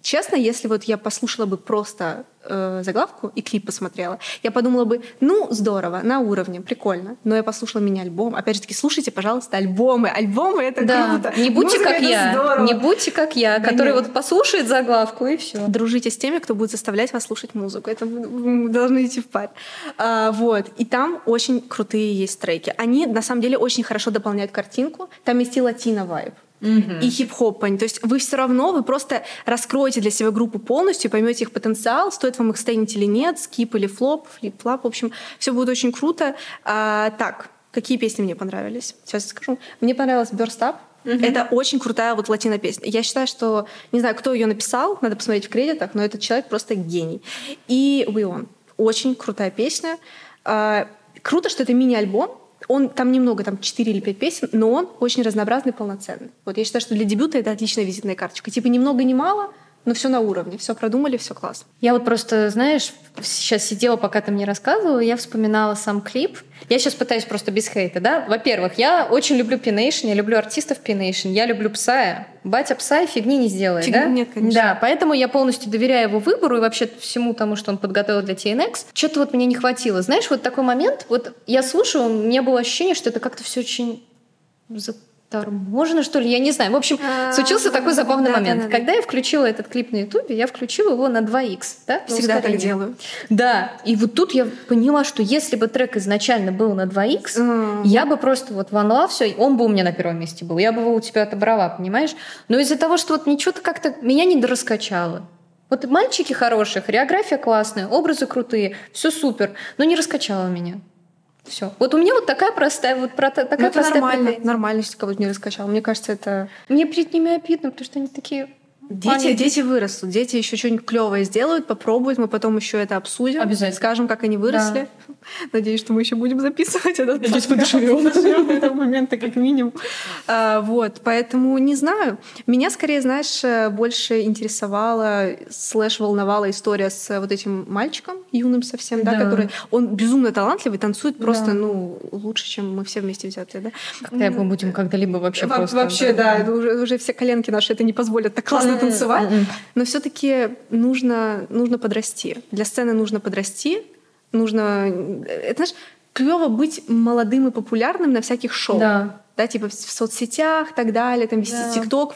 Честно, если вот я послушала бы просто э, заглавку и клип посмотрела, я подумала бы, ну, здорово, на уровне, прикольно. Но я послушала мини-альбом. Опять же таки, слушайте, пожалуйста, альбомы. Альбомы — это Да, круто. не будьте Музыка как — я, здорово. не будьте как я, Да который нет. вот послушает заглавку и все. Дружите с теми, кто будет заставлять вас слушать музыку. Это должны идти в паре. А, вот. И там очень крутые есть треки. Они, на самом деле, очень хорошо дополняют картинку. Там есть и латино-вайб. И хип-хоп. То есть вы все равно, вы просто раскроете для себя группу полностью, поймете их потенциал, стоит вам их стэнить или нет, skip или flop, flip-flop. В общем, все будет очень круто. А, так, какие песни мне понравились? Сейчас я скажу. Мне понравилась Burst Up. Это очень крутая вот латино песня. Я считаю, что, не знаю, кто ее написал, надо посмотреть в кредитах, но этот человек просто гений. И We On. Очень крутая песня. А, Круто, что это мини-альбом, он там немного, там 4 или 5 песен, но он очень разнообразный, полноценный. Вот я считаю, что для дебюта это отличная визитная карточка. Типа ни много, ни мало, но все на уровне, все продумали, все классно. Я вот просто, знаешь, сейчас сидела, пока ты мне рассказывала, я вспоминала сам клип. Я сейчас пытаюсь просто без хейта, да? Во-первых, я очень люблю P-Nation, я люблю артистов P-Nation, я люблю Псая. Батя Псай фигни не сделает, Фигни да? нет, конечно. Да, поэтому я полностью доверяю его выбору и вообще всему тому, что он подготовил для TNX. Что-то вот мне не хватило. Знаешь, вот такой момент, вот я слушаю, у меня было ощущение, что это как-то все очень заторможено, что ли, я не знаю. В общем, А, случился такой забавный момент. да, да. Когда я включила этот клип на Ютубе, я включила его на 2х, да? на Всегда так делаю. Да, и вот тут я поняла, что если бы трек изначально был на 2х, М. я бы просто вот Love, все, он бы у меня на первом месте был, я бы его у тебя отобрала, понимаешь? Но из-за того, что вот ничего-то как-то меня не дораскачало. Вот мальчики хорошие, хореография классная, образы крутые, все супер, но не раскачало меня. Все. Вот у меня вот такая простая, вот про- такая Ну, это простая нормально, претензия. нормально, если кого-то не раскачал. Мне кажется, это... Мне перед ними обидно, потому что они такие... Дети, дети вырастут, дети еще что-нибудь клевое сделают, попробуют, мы потом еще это обсудим. Обязательно. Скажем, как они выросли. Надеюсь, что мы еще будем записывать этот Надеюсь, подоживем до этого момента, как минимум. А, Вот, поэтому не знаю. Меня скорее, знаешь, больше интересовала, слэш волновала история с вот этим мальчиком юным совсем, да, Да. который... Он безумно талантливый, танцует просто, Да. ну, лучше, чем мы все вместе взятые, да? Когда мы будем когда-либо вообще Во- просто... Вообще, да, это уже, уже все коленки наши это не позволят так классно танцевать. М-м. Но все-таки нужно, нужно подрасти. Для сцены нужно подрасти. Нужно... Это, знаешь, клево быть молодым и популярным на всяких шоу. Да. Да, типа в соцсетях и так далее, там вести Да. ТикТок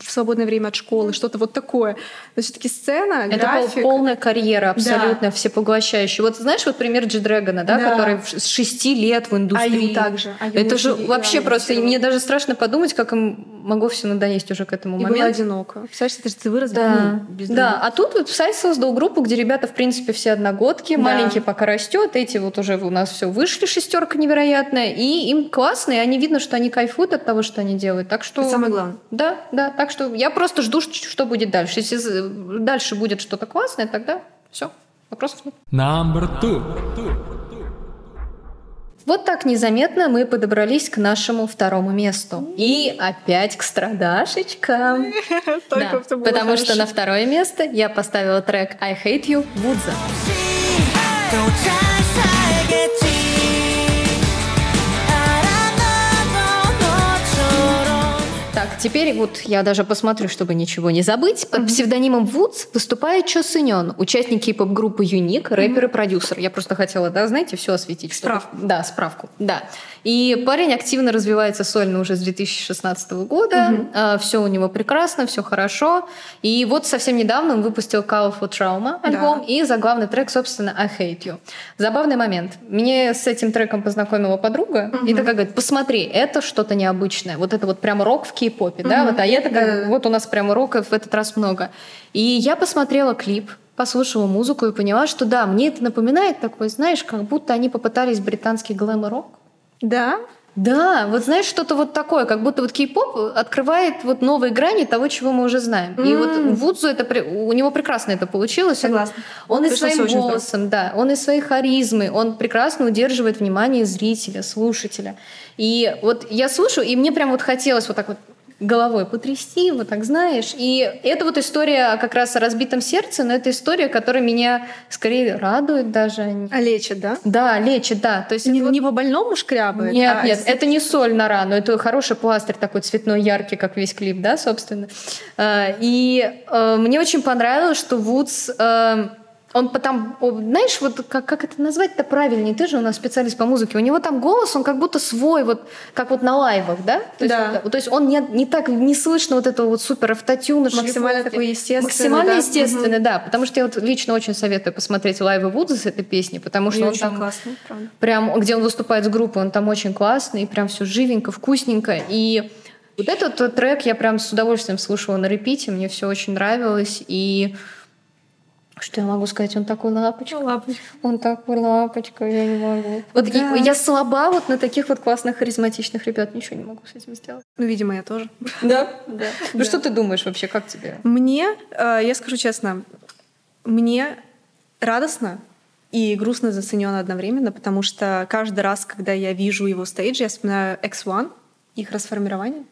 в свободное время от школы, что-то вот такое. Но все-таки сцена, Это график... полная карьера, абсолютно всепоглощающая. Вот знаешь, вот пример Джи Дрэгона, да, Да. который с шести лет в индустрии. Аю также. Аю Это же вообще просто, мне даже страшно подумать, как им могло все надоесть уже к этому И была моменту. одиноко. Представляешь, это же ты вырос Да, ну, без да. А тут вот Псай создал группу, где ребята, в принципе, все одногодки, Да. маленький пока растет, эти вот уже у нас все вышли, шестерка невероятная, и им классно, и они видно, что они кайфуют от того, что они делают. Так что... Это самое главное. Да, да. Так что я просто жду, что будет дальше. Если дальше будет что-то классное, тогда все. Вопросов нет. Number two. Вот так незаметно мы подобрались к нашему второму месту. И опять к страдашечкам. Да, потому что на второе место я поставила трек I Hate You Будза. Don't. Так, теперь вот я даже посмотрю, чтобы ничего не забыть. Под псевдонимом Вудс выступает Чо Сынён, участник кей-поп-группы Юник, рэпер и продюсер. Я просто хотела, да, знаете, все осветить. чтобы- Справку. Да, справку, да. И парень активно развивается сольно уже с 2016 года. все у него прекрасно, все хорошо. И вот совсем недавно он выпустил Call for Trauma альбом и заглавный трек, собственно, I Hate You. Забавный момент. Мне с этим треком познакомила подруга, и такая говорит, посмотри, это что-то необычное. Вот это вот прямо рок в кей-попе, да? Вот, а я такая, вот у нас прямо рока в этот раз много. И я посмотрела клип, послушала музыку и поняла, что да, мне это напоминает такой, знаешь, как будто они попытались британский глэм-рок. Да? Да, вот знаешь, что-то вот такое, как будто вот кей-поп открывает вот новые грани того, чего мы уже знаем. И вот Вудзу это у него прекрасно это получилось. Он- Согласна. Он, и Пришлось своим здорово. голосом, да, он и своей харизмой, он прекрасно удерживает внимание зрителя, слушателя. И вот я слушаю, и мне прям вот хотелось вот так вот головой потрясти, вот так знаешь. И это вот история как раз о разбитом сердце, но это история, которая меня скорее радует даже. А лечит, да? Да, лечит, да. То есть Не, вот- не по больному шкрябает? нет, а нет, это не соль на рану, это хороший пластырь такой цветной, яркий, как весь клип, да, собственно. А, И э, мне очень понравилось, что Вудс, э, он потом, знаешь, вот как, как это назвать-то правильнее, ты же у нас специалист по музыке, у него там голос, он как будто свой, вот как вот на лайвах, да? То есть, Да. то есть он не, не так, не слышно вот этого вот супер автотюна, Максимально такой естественный, Максимально да. естественный, да, потому что я вот лично очень советую посмотреть лайвы Вудса с этой песни, потому что Они он очень там классные, правда. прям, где он выступает с группой, он там очень классный, и прям все живенько, вкусненько. И вот этот вот трек я прям с удовольствием слушала на репите, мне все очень нравилось. И Что я могу сказать? Он такой лапочка. Лапочка. Он такой лапочка, я не могу. Вот Да. и- я слаба вот на таких вот классных, харизматичных ребят. Ничего не могу с этим сделать. Ну, видимо, я тоже. Да? Да. Ну что ты думаешь вообще, как тебе? Мне, э, я скажу честно, мне радостно и грустно за Саньона одновременно, потому что каждый раз, когда я вижу его стейдж, я вспоминаю X1, их расформирование.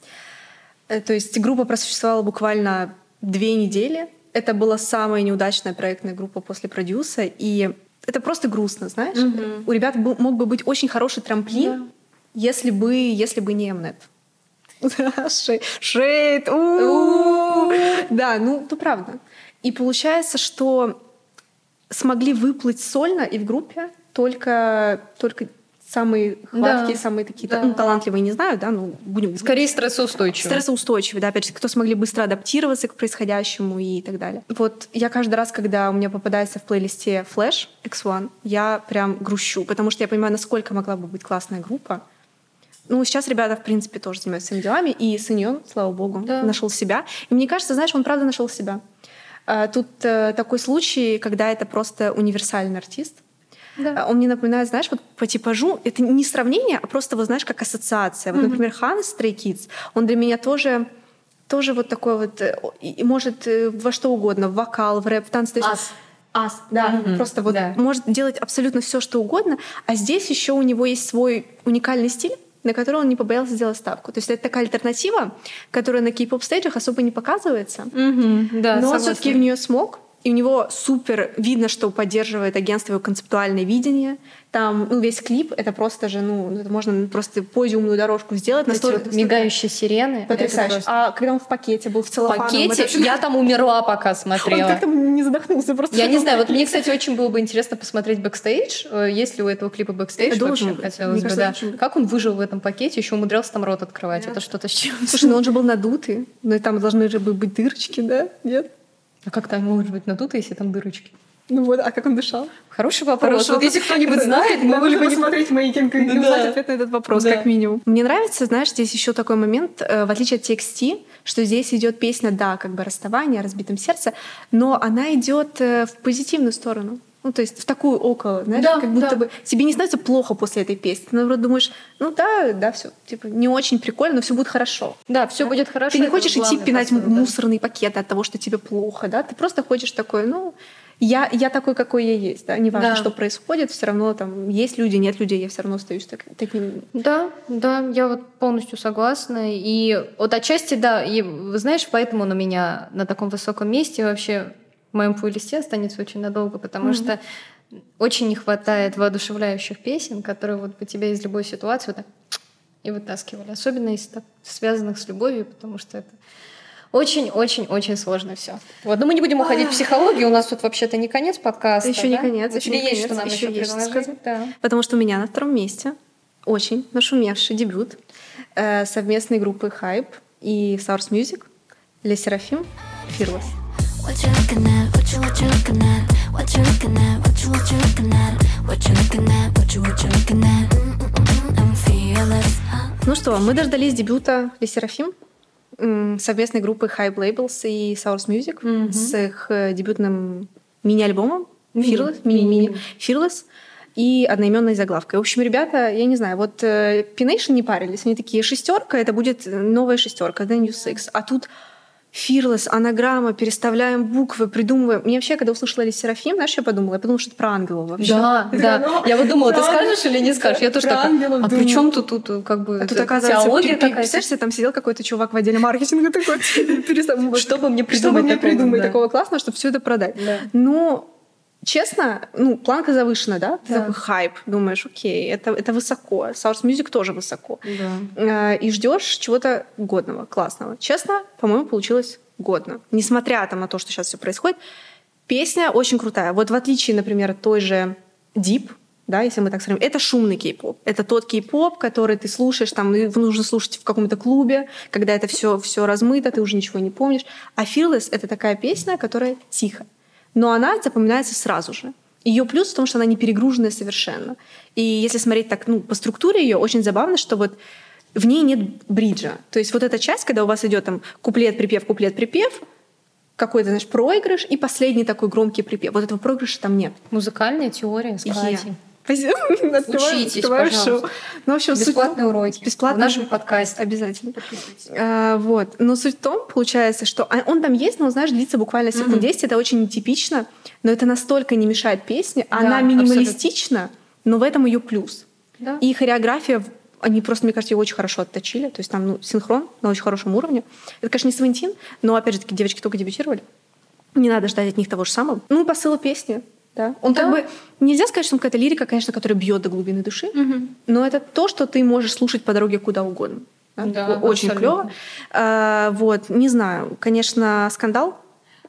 Э, То есть группа просуществовала буквально две недели. Это была самая неудачная проектная группа после продюса, и это просто грустно, знаешь? У ребят был- мог бы быть очень хороший трамплин, если бы, если бы не Mnet. Шей- Шейд. у-у-у. Да, ну, это правда. И получается, что смогли выплыть сольно и в группе только, только самые хваткие, Да, самые такие да. ну, талантливые, не знаю, да, ну, будем Скорее стрессоустойчиво. стрессоустойчивые, да, опять же, кто смогли быстро адаптироваться к происходящему и так далее. Вот я каждый раз, когда у меня попадается в плейлисте Flash X1, я прям грущу, потому что я понимаю, насколько могла бы быть классная группа. Ну, сейчас ребята, в принципе, тоже занимаются своими делами, и Саньон, слава богу, Да. нашел себя. И мне кажется, знаешь, он правда нашел себя. А, Тут э, такой случай, когда это просто универсальный артист. А, Он мне напоминает, знаешь, вот по типажу, это не сравнение, а просто, вот знаешь, как ассоциация. Вот, например, Хан из Stray Kids, он для меня тоже тоже вот такой вот, э, и может э, во что угодно, в вокал, в рэп, в танцы. Ас. Ас, да, Мгм, просто вот да. может делать абсолютно все, что угодно, а здесь еще у него есть свой уникальный стиль, на который он не побоялся сделать ставку. То есть это такая альтернатива, которая на кей-поп стейджах особо не показывается. Мгм, да, Но он все-таки в нее смог. И у него супер видно, что поддерживает агентство его концептуальное видение. Там ну, весь клип это просто же, ну, это можно просто подиумную дорожку сделать. Настолько- вот мигающие сирены. это Потрясающе. просто- А когда он в пакете был в В целлофановом, это пакете вообще- я там умерла, пока Он смотрела. как-то не задохнулся просто. Я не знаю, вот мне, кстати, очень было бы интересно посмотреть бэкстейдж. Э, Есть ли у этого клипа бэкстейдж Должен вообще, хотелось бы, да. должен. Как он выжил в этом пакете, еще умудрялся там рот открывать. Это что-то с чем Слушай, ну он же был надутый. Ну и там должны же быть дырочки, да? Нет? А как там может быть надуто, если там дырочки? Ну вот, а как он дышал? Хороший вопрос. Хороший вот если кто-нибудь знает, мы могли бы посмотреть мои кемки и узнать ответ на этот вопрос, Да. как минимум. Мне нравится, знаешь, здесь еще такой момент, э, в отличие от TXT, что здесь идет песня, да, как бы расставание, о разбитом сердце, но она идет э, в позитивную сторону. Ну, то есть в такую около, знаешь, Да, как будто да. бы тебе не становится плохо после этой песни. Ты, наоборот, думаешь, ну да, да, все, типа, не очень прикольно, но все будет хорошо. Да, все будет хорошо. Ты не хочешь идти пинать посыл, да. мусорные пакеты от того, что тебе плохо, да? Ты просто хочешь такой, ну, я, я такой, какой я есть, да? Неважно, Да. что происходит, все равно там есть люди, нет людей, я все равно остаюсь так- таким. Да, да, я вот полностью согласна. И вот отчасти, да, и вы знаешь, поэтому он у меня на таком высоком месте вообще в моем плейлисте останется очень надолго, потому что очень не хватает воодушевляющих песен, которые вот бы тебя из любой ситуации вот так и вытаскивали. Особенно из так, связанных с любовью, потому что это очень-очень-очень сложно все. Вот, но мы не будем уходить в психологию, у нас тут вообще-то не конец подкаста. Еще не да? конец, У еще тебя не есть конец, что нам еще еще есть сказать. Да. Потому что у меня на втором месте очень нашумевший дебют э, совместной группы Hype и Source Music для Серафим Fearless. What you looking at? What you what you looking at? What you looking at? What you what you looking at? What you looking at? What you what you looking at? Mm-mm-mm, I'm fearless. Ну что, мы дождались дебюта для Серафим м, совместной группы Hype Labels и Source Music с их э, дебютным мини-альбомом Fearless, мини-мини Fearless и одноименной заглавкой. В общем, ребята, я не знаю, вот э, P-Nation не парились, они такие шестерка, это будет новая шестерка, The New Six, а тут Fearless, анаграмма, переставляем буквы, придумываем. Мне вообще, когда услышала Ли Серафим, знаешь, я подумала, я подумала, что это про ангелов вообще. Да, да. такая, ну, Я вот думала, ты скажешь или не скажешь? Я тоже ангелов а при чем тут, тут как бы А тут, оказывается, теология такая? представляешь, там сидел какой-то чувак в отделе маркетинга такой, перестав- Что бы мне придумать мне такого, придумать да. такого классного, чтобы все это продать? Да. Ну, честно, ну, планка завышена, да? Ты Да. такой хайп, думаешь, окей, это, это высоко. Source Music тоже высоко. Да. Э, И ждешь чего-то годного, классного. Честно, по-моему, получилось годно. Несмотря там на то, что сейчас все происходит, песня очень крутая. Вот в отличие, например, от той же Deep, да, если мы так сравним, это шумный кей-поп. Это тот кей-поп, который ты слушаешь, там, его нужно слушать в каком-то клубе, когда это все, все размыто, ты уже ничего не помнишь. А Fearless — это такая песня, которая тихо. Но она запоминается сразу же. Ее плюс в том, что она не перегруженная совершенно. И если смотреть так, ну, по структуре ее, очень забавно, что вот в ней нет бриджа. То есть вот эта часть, когда у вас идет там куплет, припев, куплет, припев, какой-то, знаешь, проигрыш и последний такой громкий припев. Вот этого проигрыша там нет. Музыкальная теория с. Катей. Учитесь, пожалуйста. Ну, в общем, суть- Бесплатные уроки. Бесплатно. В нашем подкасте. Обязательно. А, вот. Но суть в том, получается, что а, он там есть, но, знаешь, длится буквально секунд 10. Это очень нетипично, но это настолько не мешает песне. Она минималистична, но в этом ее плюс. И хореография, они просто, мне кажется, ее очень хорошо отточили. То есть там ну, синхрон на очень хорошем уровне. Это, конечно, не Савентин, но, опять же таки, девочки только дебютировали. Не надо ждать от них того же самого. Ну, посыл песни. Да. Он Да. как бы... Нельзя сказать, что он какая-то лирика, конечно, которая бьет до глубины души, но это то, что ты можешь слушать по дороге куда угодно. Да, Очень абсолютно. клево. А, вот, не знаю, конечно, скандал.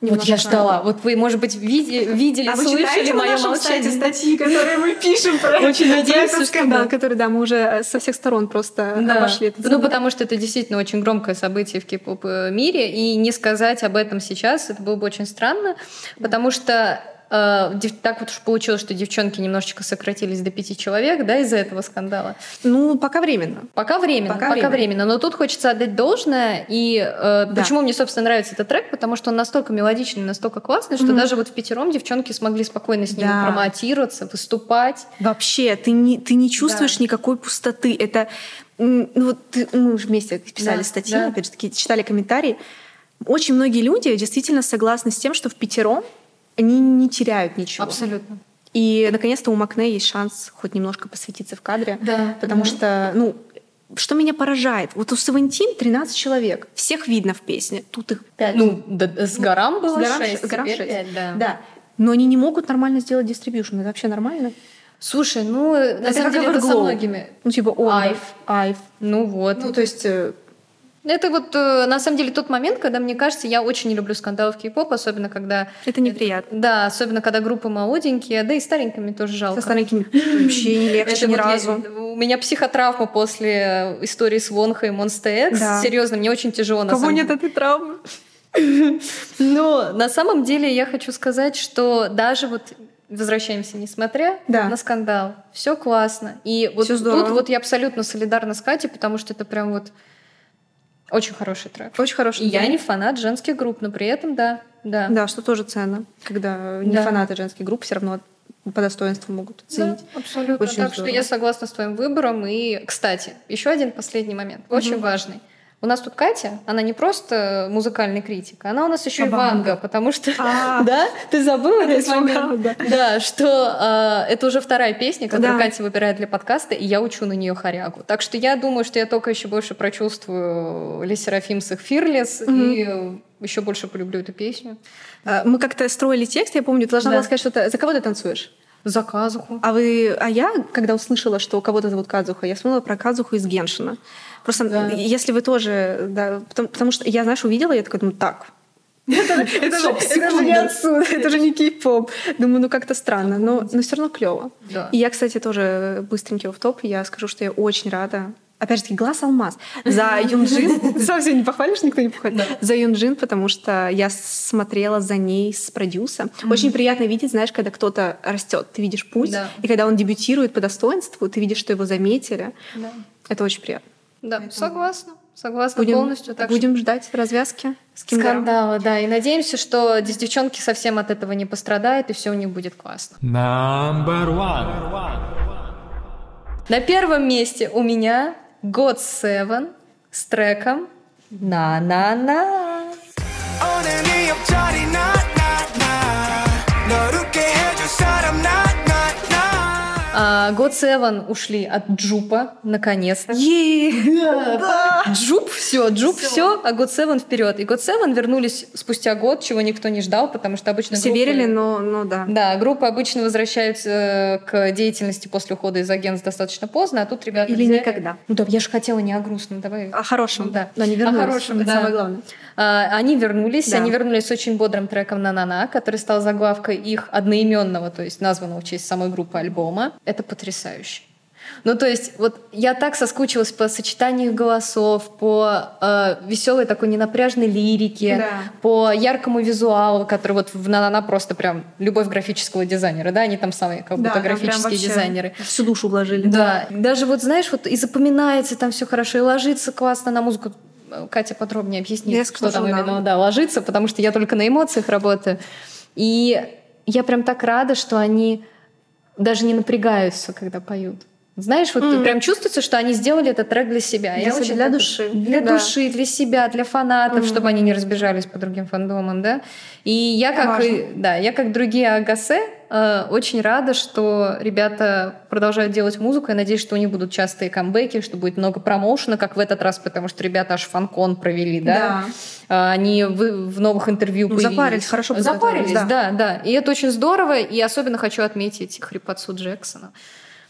Вот я ждала. Вот вы, может быть, види- видели, А слышали на мое нашем сайте молчание. статьи, которые мы пишем про, Очень надеюсь, этот скандал, да. который, да, мы уже со всех сторон просто Да. обошли. этот Ну, потому что это действительно очень громкое событие в кей-поп э, мире, и не сказать об этом сейчас, это было бы очень странно, потому что э, так вот уж получилось, что девчонки немножечко сократились до пяти человек, да, из-за этого скандала. Ну, пока временно. Пока временно, Пока пока, временно. временно. Но тут хочется отдать должное. И э, почему мне, собственно, нравится этот трек? Потому что он настолько мелодичный, настолько классный, что даже вот в пятером девчонки смогли спокойно с ним Да. промотироваться, выступать. Вообще, ты не, ты не чувствуешь никакой пустоты. Это, ну вот ты- мы уже вместе писали Да, статьи, да. опять же таки, читали комментарии. Очень многие люди действительно согласны с тем, что в пятером они не теряют ничего. Абсолютно. И наконец-то у Макне есть шанс хоть немножко посвятиться в кадре. Да, Потому да. что, ну, что меня поражает? Вот у Севентин 13 человек. Всех видно в песне. Тут их 5. Ну, да, с горам было с горам, шесть, с горам теперь шесть. пять, да. да. Но они не могут нормально сделать дистрибьюшн. Это вообще нормально? Слушай, ну, на самом деле это со многими. Ну, типа, он. Айв. Айв. Ну вот. Ну, то есть... э, Это вот э, на самом деле тот момент, когда мне кажется, я очень не люблю скандалы в кей-поп, особенно когда... Это неприятно. Да, особенно когда группы молоденькие, да и старенькими тоже жалко. Со старенькими вообще не легче Это ни вот я- разу. у меня психотравма после истории с Вонхой и Monster X. Да. Серьезно, мне очень тяжело. на Кого самом нет этой травмы? Но на самом деле я хочу сказать, что даже вот возвращаемся, несмотря Да. на скандал, все классно. И вот тут вот я абсолютно солидарна с Катей, потому что это прям вот очень хороший трек. Очень хороший. И я трек. не фанат женских групп, но при этом да, да. Да, что тоже ценно, когда не Да. фанаты женских групп все равно по достоинству могут оценить. Да, абсолютно. Очень так что здорово. я согласна с твоим выбором. И, кстати, еще один последний момент, очень важный. У нас тут Катя, она не просто музыкальный критик, она у нас еще и Ванга. потому что, А. да, ты забыла этот момент? Да, что э, это уже вторая песня, которую. Катя выбирает для подкаста, и я учу на нее хорягу. Так что я думаю, что я только еще больше прочувствую Ле Серафим с их Fearless и еще больше полюблю эту песню. А, Мы как-то строили текст, я помню, ты должна была сказать что-то. За кого ты танцуешь? За Казуху. А вы, а я, когда услышала, что кого-то зовут Кадзуха, я вспомнила про Кадзуху из Геншина. Просто Да. если вы тоже, да, потому, потому что я, знаешь, увидела, я такая думаю, так. Это, же- это же- это же не отсюда, это же не кей-поп. Думаю, ну как-то странно, но, но все равно клево. Да. И я, кстати, тоже быстренький в топ. Я скажу, что я очень рада. Опять же таки, глаз алмаз. За Юнджин. Себя не похвалишь, никто не похвалит. За Юнджин, потому что я смотрела за ней с продюса. Очень приятно видеть, знаешь, когда кто-то растет. Ты видишь путь. Да. И когда он дебютирует по достоинству, ты видишь, что его заметили. Да. Это очень приятно. Да, согласна. Согласна Будем, полностью. Так что- будем ждать развязки с. Скандала, да. И надеемся, что дев- девчонки совсем от этого не пострадают, и все у них будет классно. Number one. На первом месте у меня God Seven с треком «На-на-на». А, God Seven ушли от Джупа, наконец-то. Джуп, все, Джуп, все, а God Seven вперед. И God Seven вернулись спустя год, чего никто не ждал, потому что обычно Все группы- верили, но, но да. Да, группы обычно возвращаются э, к деятельности после ухода из агентств достаточно поздно, а тут ребята Или взяли- никогда. Ну да, я же хотела не о грустном, давай. О хорошем. Да. Но они О вернулись. хорошем, Это да. самое главное. А, Они вернулись, Да. они вернулись с очень бодрым треком «На-на-на», который стал заглавкой их одноименного, то есть названного в честь самой группы альбома. Это потрясающе. Ну, то есть, вот я так соскучилась по сочетанию голосов, по веселой такой ненапряжной лирике, Да. по яркому визуалу, который вот в «На-на-на» просто прям любовь графического дизайнера, да, они там самые как будто прям графические дизайнеры. Всю душу вложили. Да, даже вот знаешь, вот и запоминается там все хорошо, и ложится классно на музыку. э, Катя подробнее объяснит, Я что там да. именно да, ложится, потому что я только на эмоциях работаю. И я прям так рада, что они даже не напрягаются, когда поют. Знаешь, вот Мгм. прям чувствуется, что они сделали этот трек для себя. Для Я себя, очень для души. Для Да. души, для себя, для фанатов, Мгм. чтобы они не разбежались по другим фандомам, да. И я как, и- да, я как другие Агасе э, очень рада, что ребята продолжают делать музыку. Я надеюсь, что у них будут частые камбэки, что будет много промоушена, как в этот раз, потому что ребята аж фанкон провели, да. А, Они в, в новых интервью Ну, появились. запарились, хорошо Запарились, да. да, да. И это очень здорово. И особенно хочу отметить хрипотцу Джексона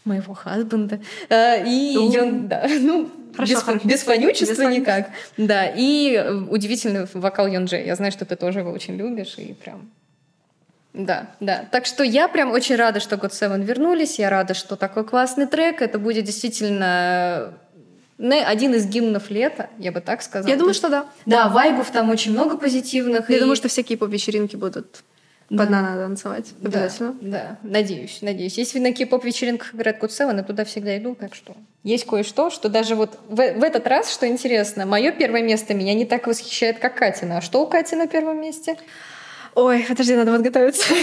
моего хазбенда. Э, И Ну, Йон- да, ну, хорошо, без, хорошо. без фонючества Без никак. Да, и э, удивительный вокал Йонджи. Я знаю, что ты тоже его очень любишь, и прям... Да, да. Так что я прям очень рада, что God Seven вернулись. Я рада, что такой классный трек. Это будет действительно не- один из гимнов лета, я бы так сказала. Я думаю, То что да. Да, вайбов там очень много позитивных. Я и- думаю, что все кей-поп-вечеринки будут Да. Под надо танцевать. Да, Обязательно. Да, надеюсь, надеюсь. Если на кей-поп-вечеринках играет Код Севен, я туда всегда иду, так что есть кое-что, что даже вот в, в этот раз, что интересно, мое первое место меня не так восхищает, как Катина. А что у Кати на первом месте? Ой, подожди, надо подготовиться.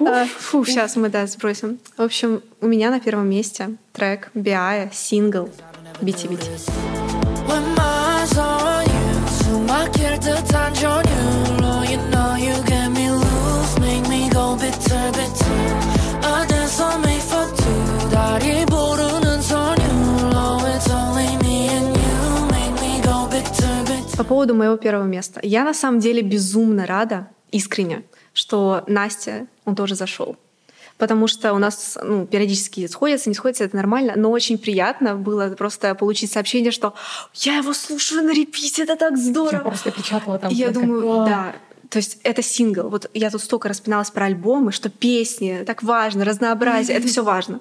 А, Фу, сейчас мы, да, сбросим. В общем, у меня на первом месте трек Биая, сингл Бити Бити. When my eyes on you 숨막 По поводу моего первого места. Я на самом деле безумно рада, искренне, что Настя, он тоже зашел. Потому что у нас ну, периодически сходятся, не сходятся, это нормально, но очень приятно было просто получить сообщение, что я его слушаю на репите, это так здорово. просто печатала там. Я думаю, да. То есть это сингл. Вот я тут столько распиналась про альбомы, что песни так важно, разнообразие, это все важно.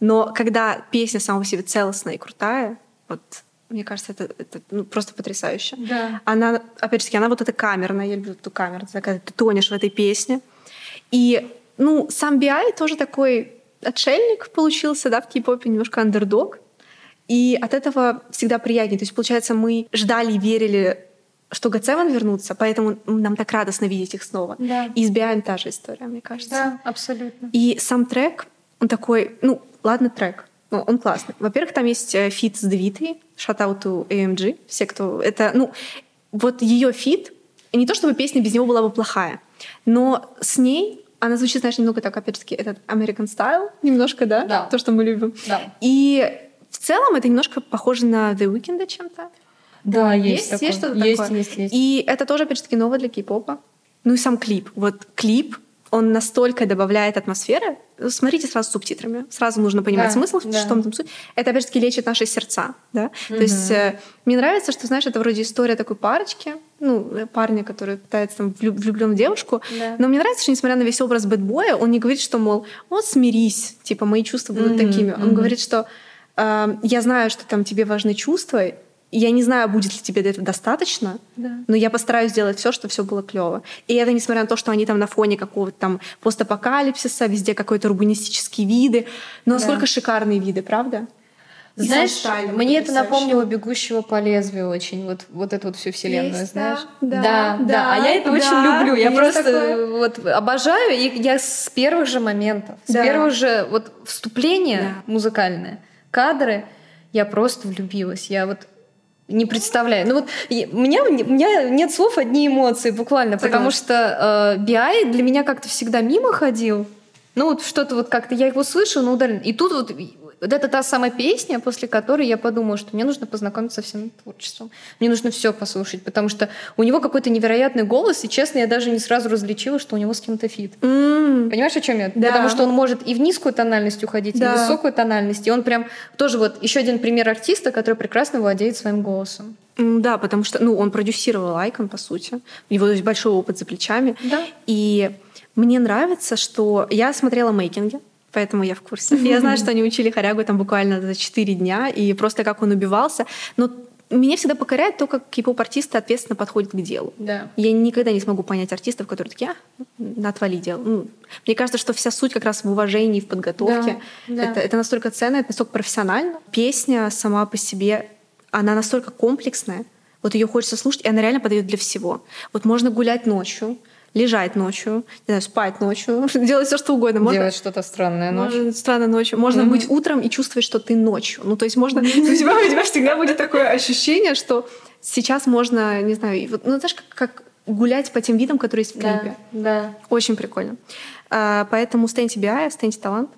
Но когда песня сама по себе целостная и крутая, вот мне кажется, это, это ну, просто потрясающе. Да. Она, опять же она вот эта камерная, я люблю эту камеру, когда ты тонешь в этой песне. И, ну, сам Биай тоже такой отшельник получился, да, в кей-попе, немножко андердог. И от этого всегда приятнее. То есть, получается, мы ждали и верили, что GOT7 вернутся, поэтому нам так радостно видеть их снова. Да. И с B.I ем та же история, мне кажется. Да, абсолютно. И сам трек, он такой, ну, ладно, трек, но он классный. Во-первых, там есть э, feat с DeVita ой, AOMG, все, кто... Это, ну, вот ее feat, не то чтобы песня без него была бы плохая, но с ней она звучит, знаешь, немного так, опять-таки, этот American Style, немножко, да? Да. То, что мы любим. Да. И в целом это немножко похоже на The Weeknd чем-то. Да, Есть, есть, что-то такое. Есть, есть, есть. И это тоже, опять же таки, новое для кей-попа. Ну и сам клип. Вот клип, он настолько добавляет атмосферы. Смотрите сразу с субтитрами. Сразу нужно понимать Да, смысл, да. что там суть. Это, опять же таки, лечит наши сердца. Да? То есть э, мне нравится, что, знаешь, это вроде история такой парочки, ну, э, парня, который пытается там влю- влюблен в девушку. Да. Но мне нравится, что, несмотря на весь образ бэтбоя, он не говорит, что, мол, вот смирись, типа, мои чувства будут Мгм, такими. Он мгм. говорит, что э, я знаю, что там тебе важны чувства, я не знаю, будет ли тебе этого достаточно, Да. но я постараюсь сделать все, чтобы все было клево. И это несмотря на то, что они там на фоне какого-то там постапокалипсиса, везде какой-то урбанистические виды. Но насколько шикарные виды, правда? И Знаешь, стайлинг мне это напомнило «Бегущего по лезвию» очень, вот, вот эту вот всю вселенную, Есть, знаешь? да, да, да, да. А я это да, очень люблю. Я просто такое. вот обожаю, и я с первых же моментов, с Да. первого же вот вступления Да. музыкальное, кадры, я просто влюбилась. Я вот не представляю. Ну вот у меня, у меня нет слов, одни эмоции буквально, потому что э, B.I для меня как-то всегда мимо ходил. Ну вот что-то вот как-то я его слышу, но удаленно. И тут вот, вот это та самая песня, после которой я подумала, что мне нужно познакомиться со всем творчеством. Мне нужно все послушать, потому что у него какой-то невероятный голос, и честно, я даже не сразу различила, что у него с кем-то feat. М, Понимаешь, о чем я? Да. Потому что он может и в низкую тональность уходить, и Да. в высокую тональность. И он прям тоже вот еще один пример артиста, который прекрасно владеет своим голосом. Да, потому что ну, он продюсировал Айкон, по сути. У него есть большой опыт за плечами. Да. И мне нравится, что я смотрела мейкинги, поэтому я в курсе. Я знаю, что они учили хорягу там буквально за 4 дня, и просто как он убивался. Но меня всегда покоряет то, как кей-поп-артисты ответственно подходят к делу. Да. Я никогда не смогу понять артистов, которые такие, а, на отвали дело. Ну, мне кажется, что вся суть как раз в уважении, в подготовке. Да, да. Это, это настолько ценно, это настолько профессионально. Песня сама по себе, она настолько комплексная. Вот ее хочется слушать, и она реально подойдет для всего. Вот можно гулять ночью, лежать ночью, не знаю, спать ночью, делать все что угодно. Можно, Делать что-то странное ночью. можно странно ночью. Можно Мгм. быть утром и чувствовать, что ты ночью. Ну, то есть можно... У тебя, у тебя всегда будет такое ощущение, что сейчас можно, не знаю, вот, ну, знаешь, как, как гулять по тем видам, которые есть в клипе. да. Очень прикольно. А, поэтому стейнте BI, стейнте талант.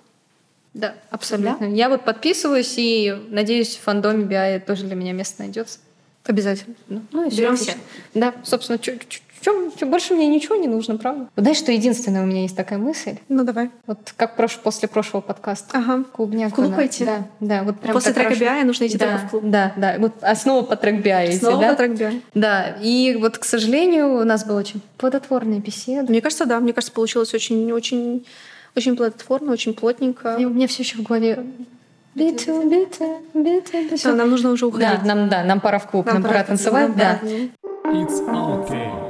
Да, абсолютно. Я вот подписываюсь и надеюсь, в фандоме BI тоже для меня место найдется. Обязательно. Ну, ну и все. Да, собственно, чё- чё, больше мне ничего не нужно, правда? Вот Знаешь, что единственное у меня есть такая мысль? Ну, давай. Вот как прош- после прошлого подкаста. Ага. Клубняк. В клуб пойти? Да, да. Вот прям После трека. BI нужно идти да, только в клуб. Да, да. Вот основа по трек BI идти, Снова да? трек BI. Да, и вот, к сожалению, у нас была очень плодотворная беседа. Мне кажется, да. Мне кажется, получилось очень, очень, очень плодотворно, очень плотненько. И у меня все еще в голове биты, биты, биты, биты. Все, нам нужно уже уходить. Да, нам, да, нам пора в клуб, нам, пора пора- танцевать, нам да. It's okay.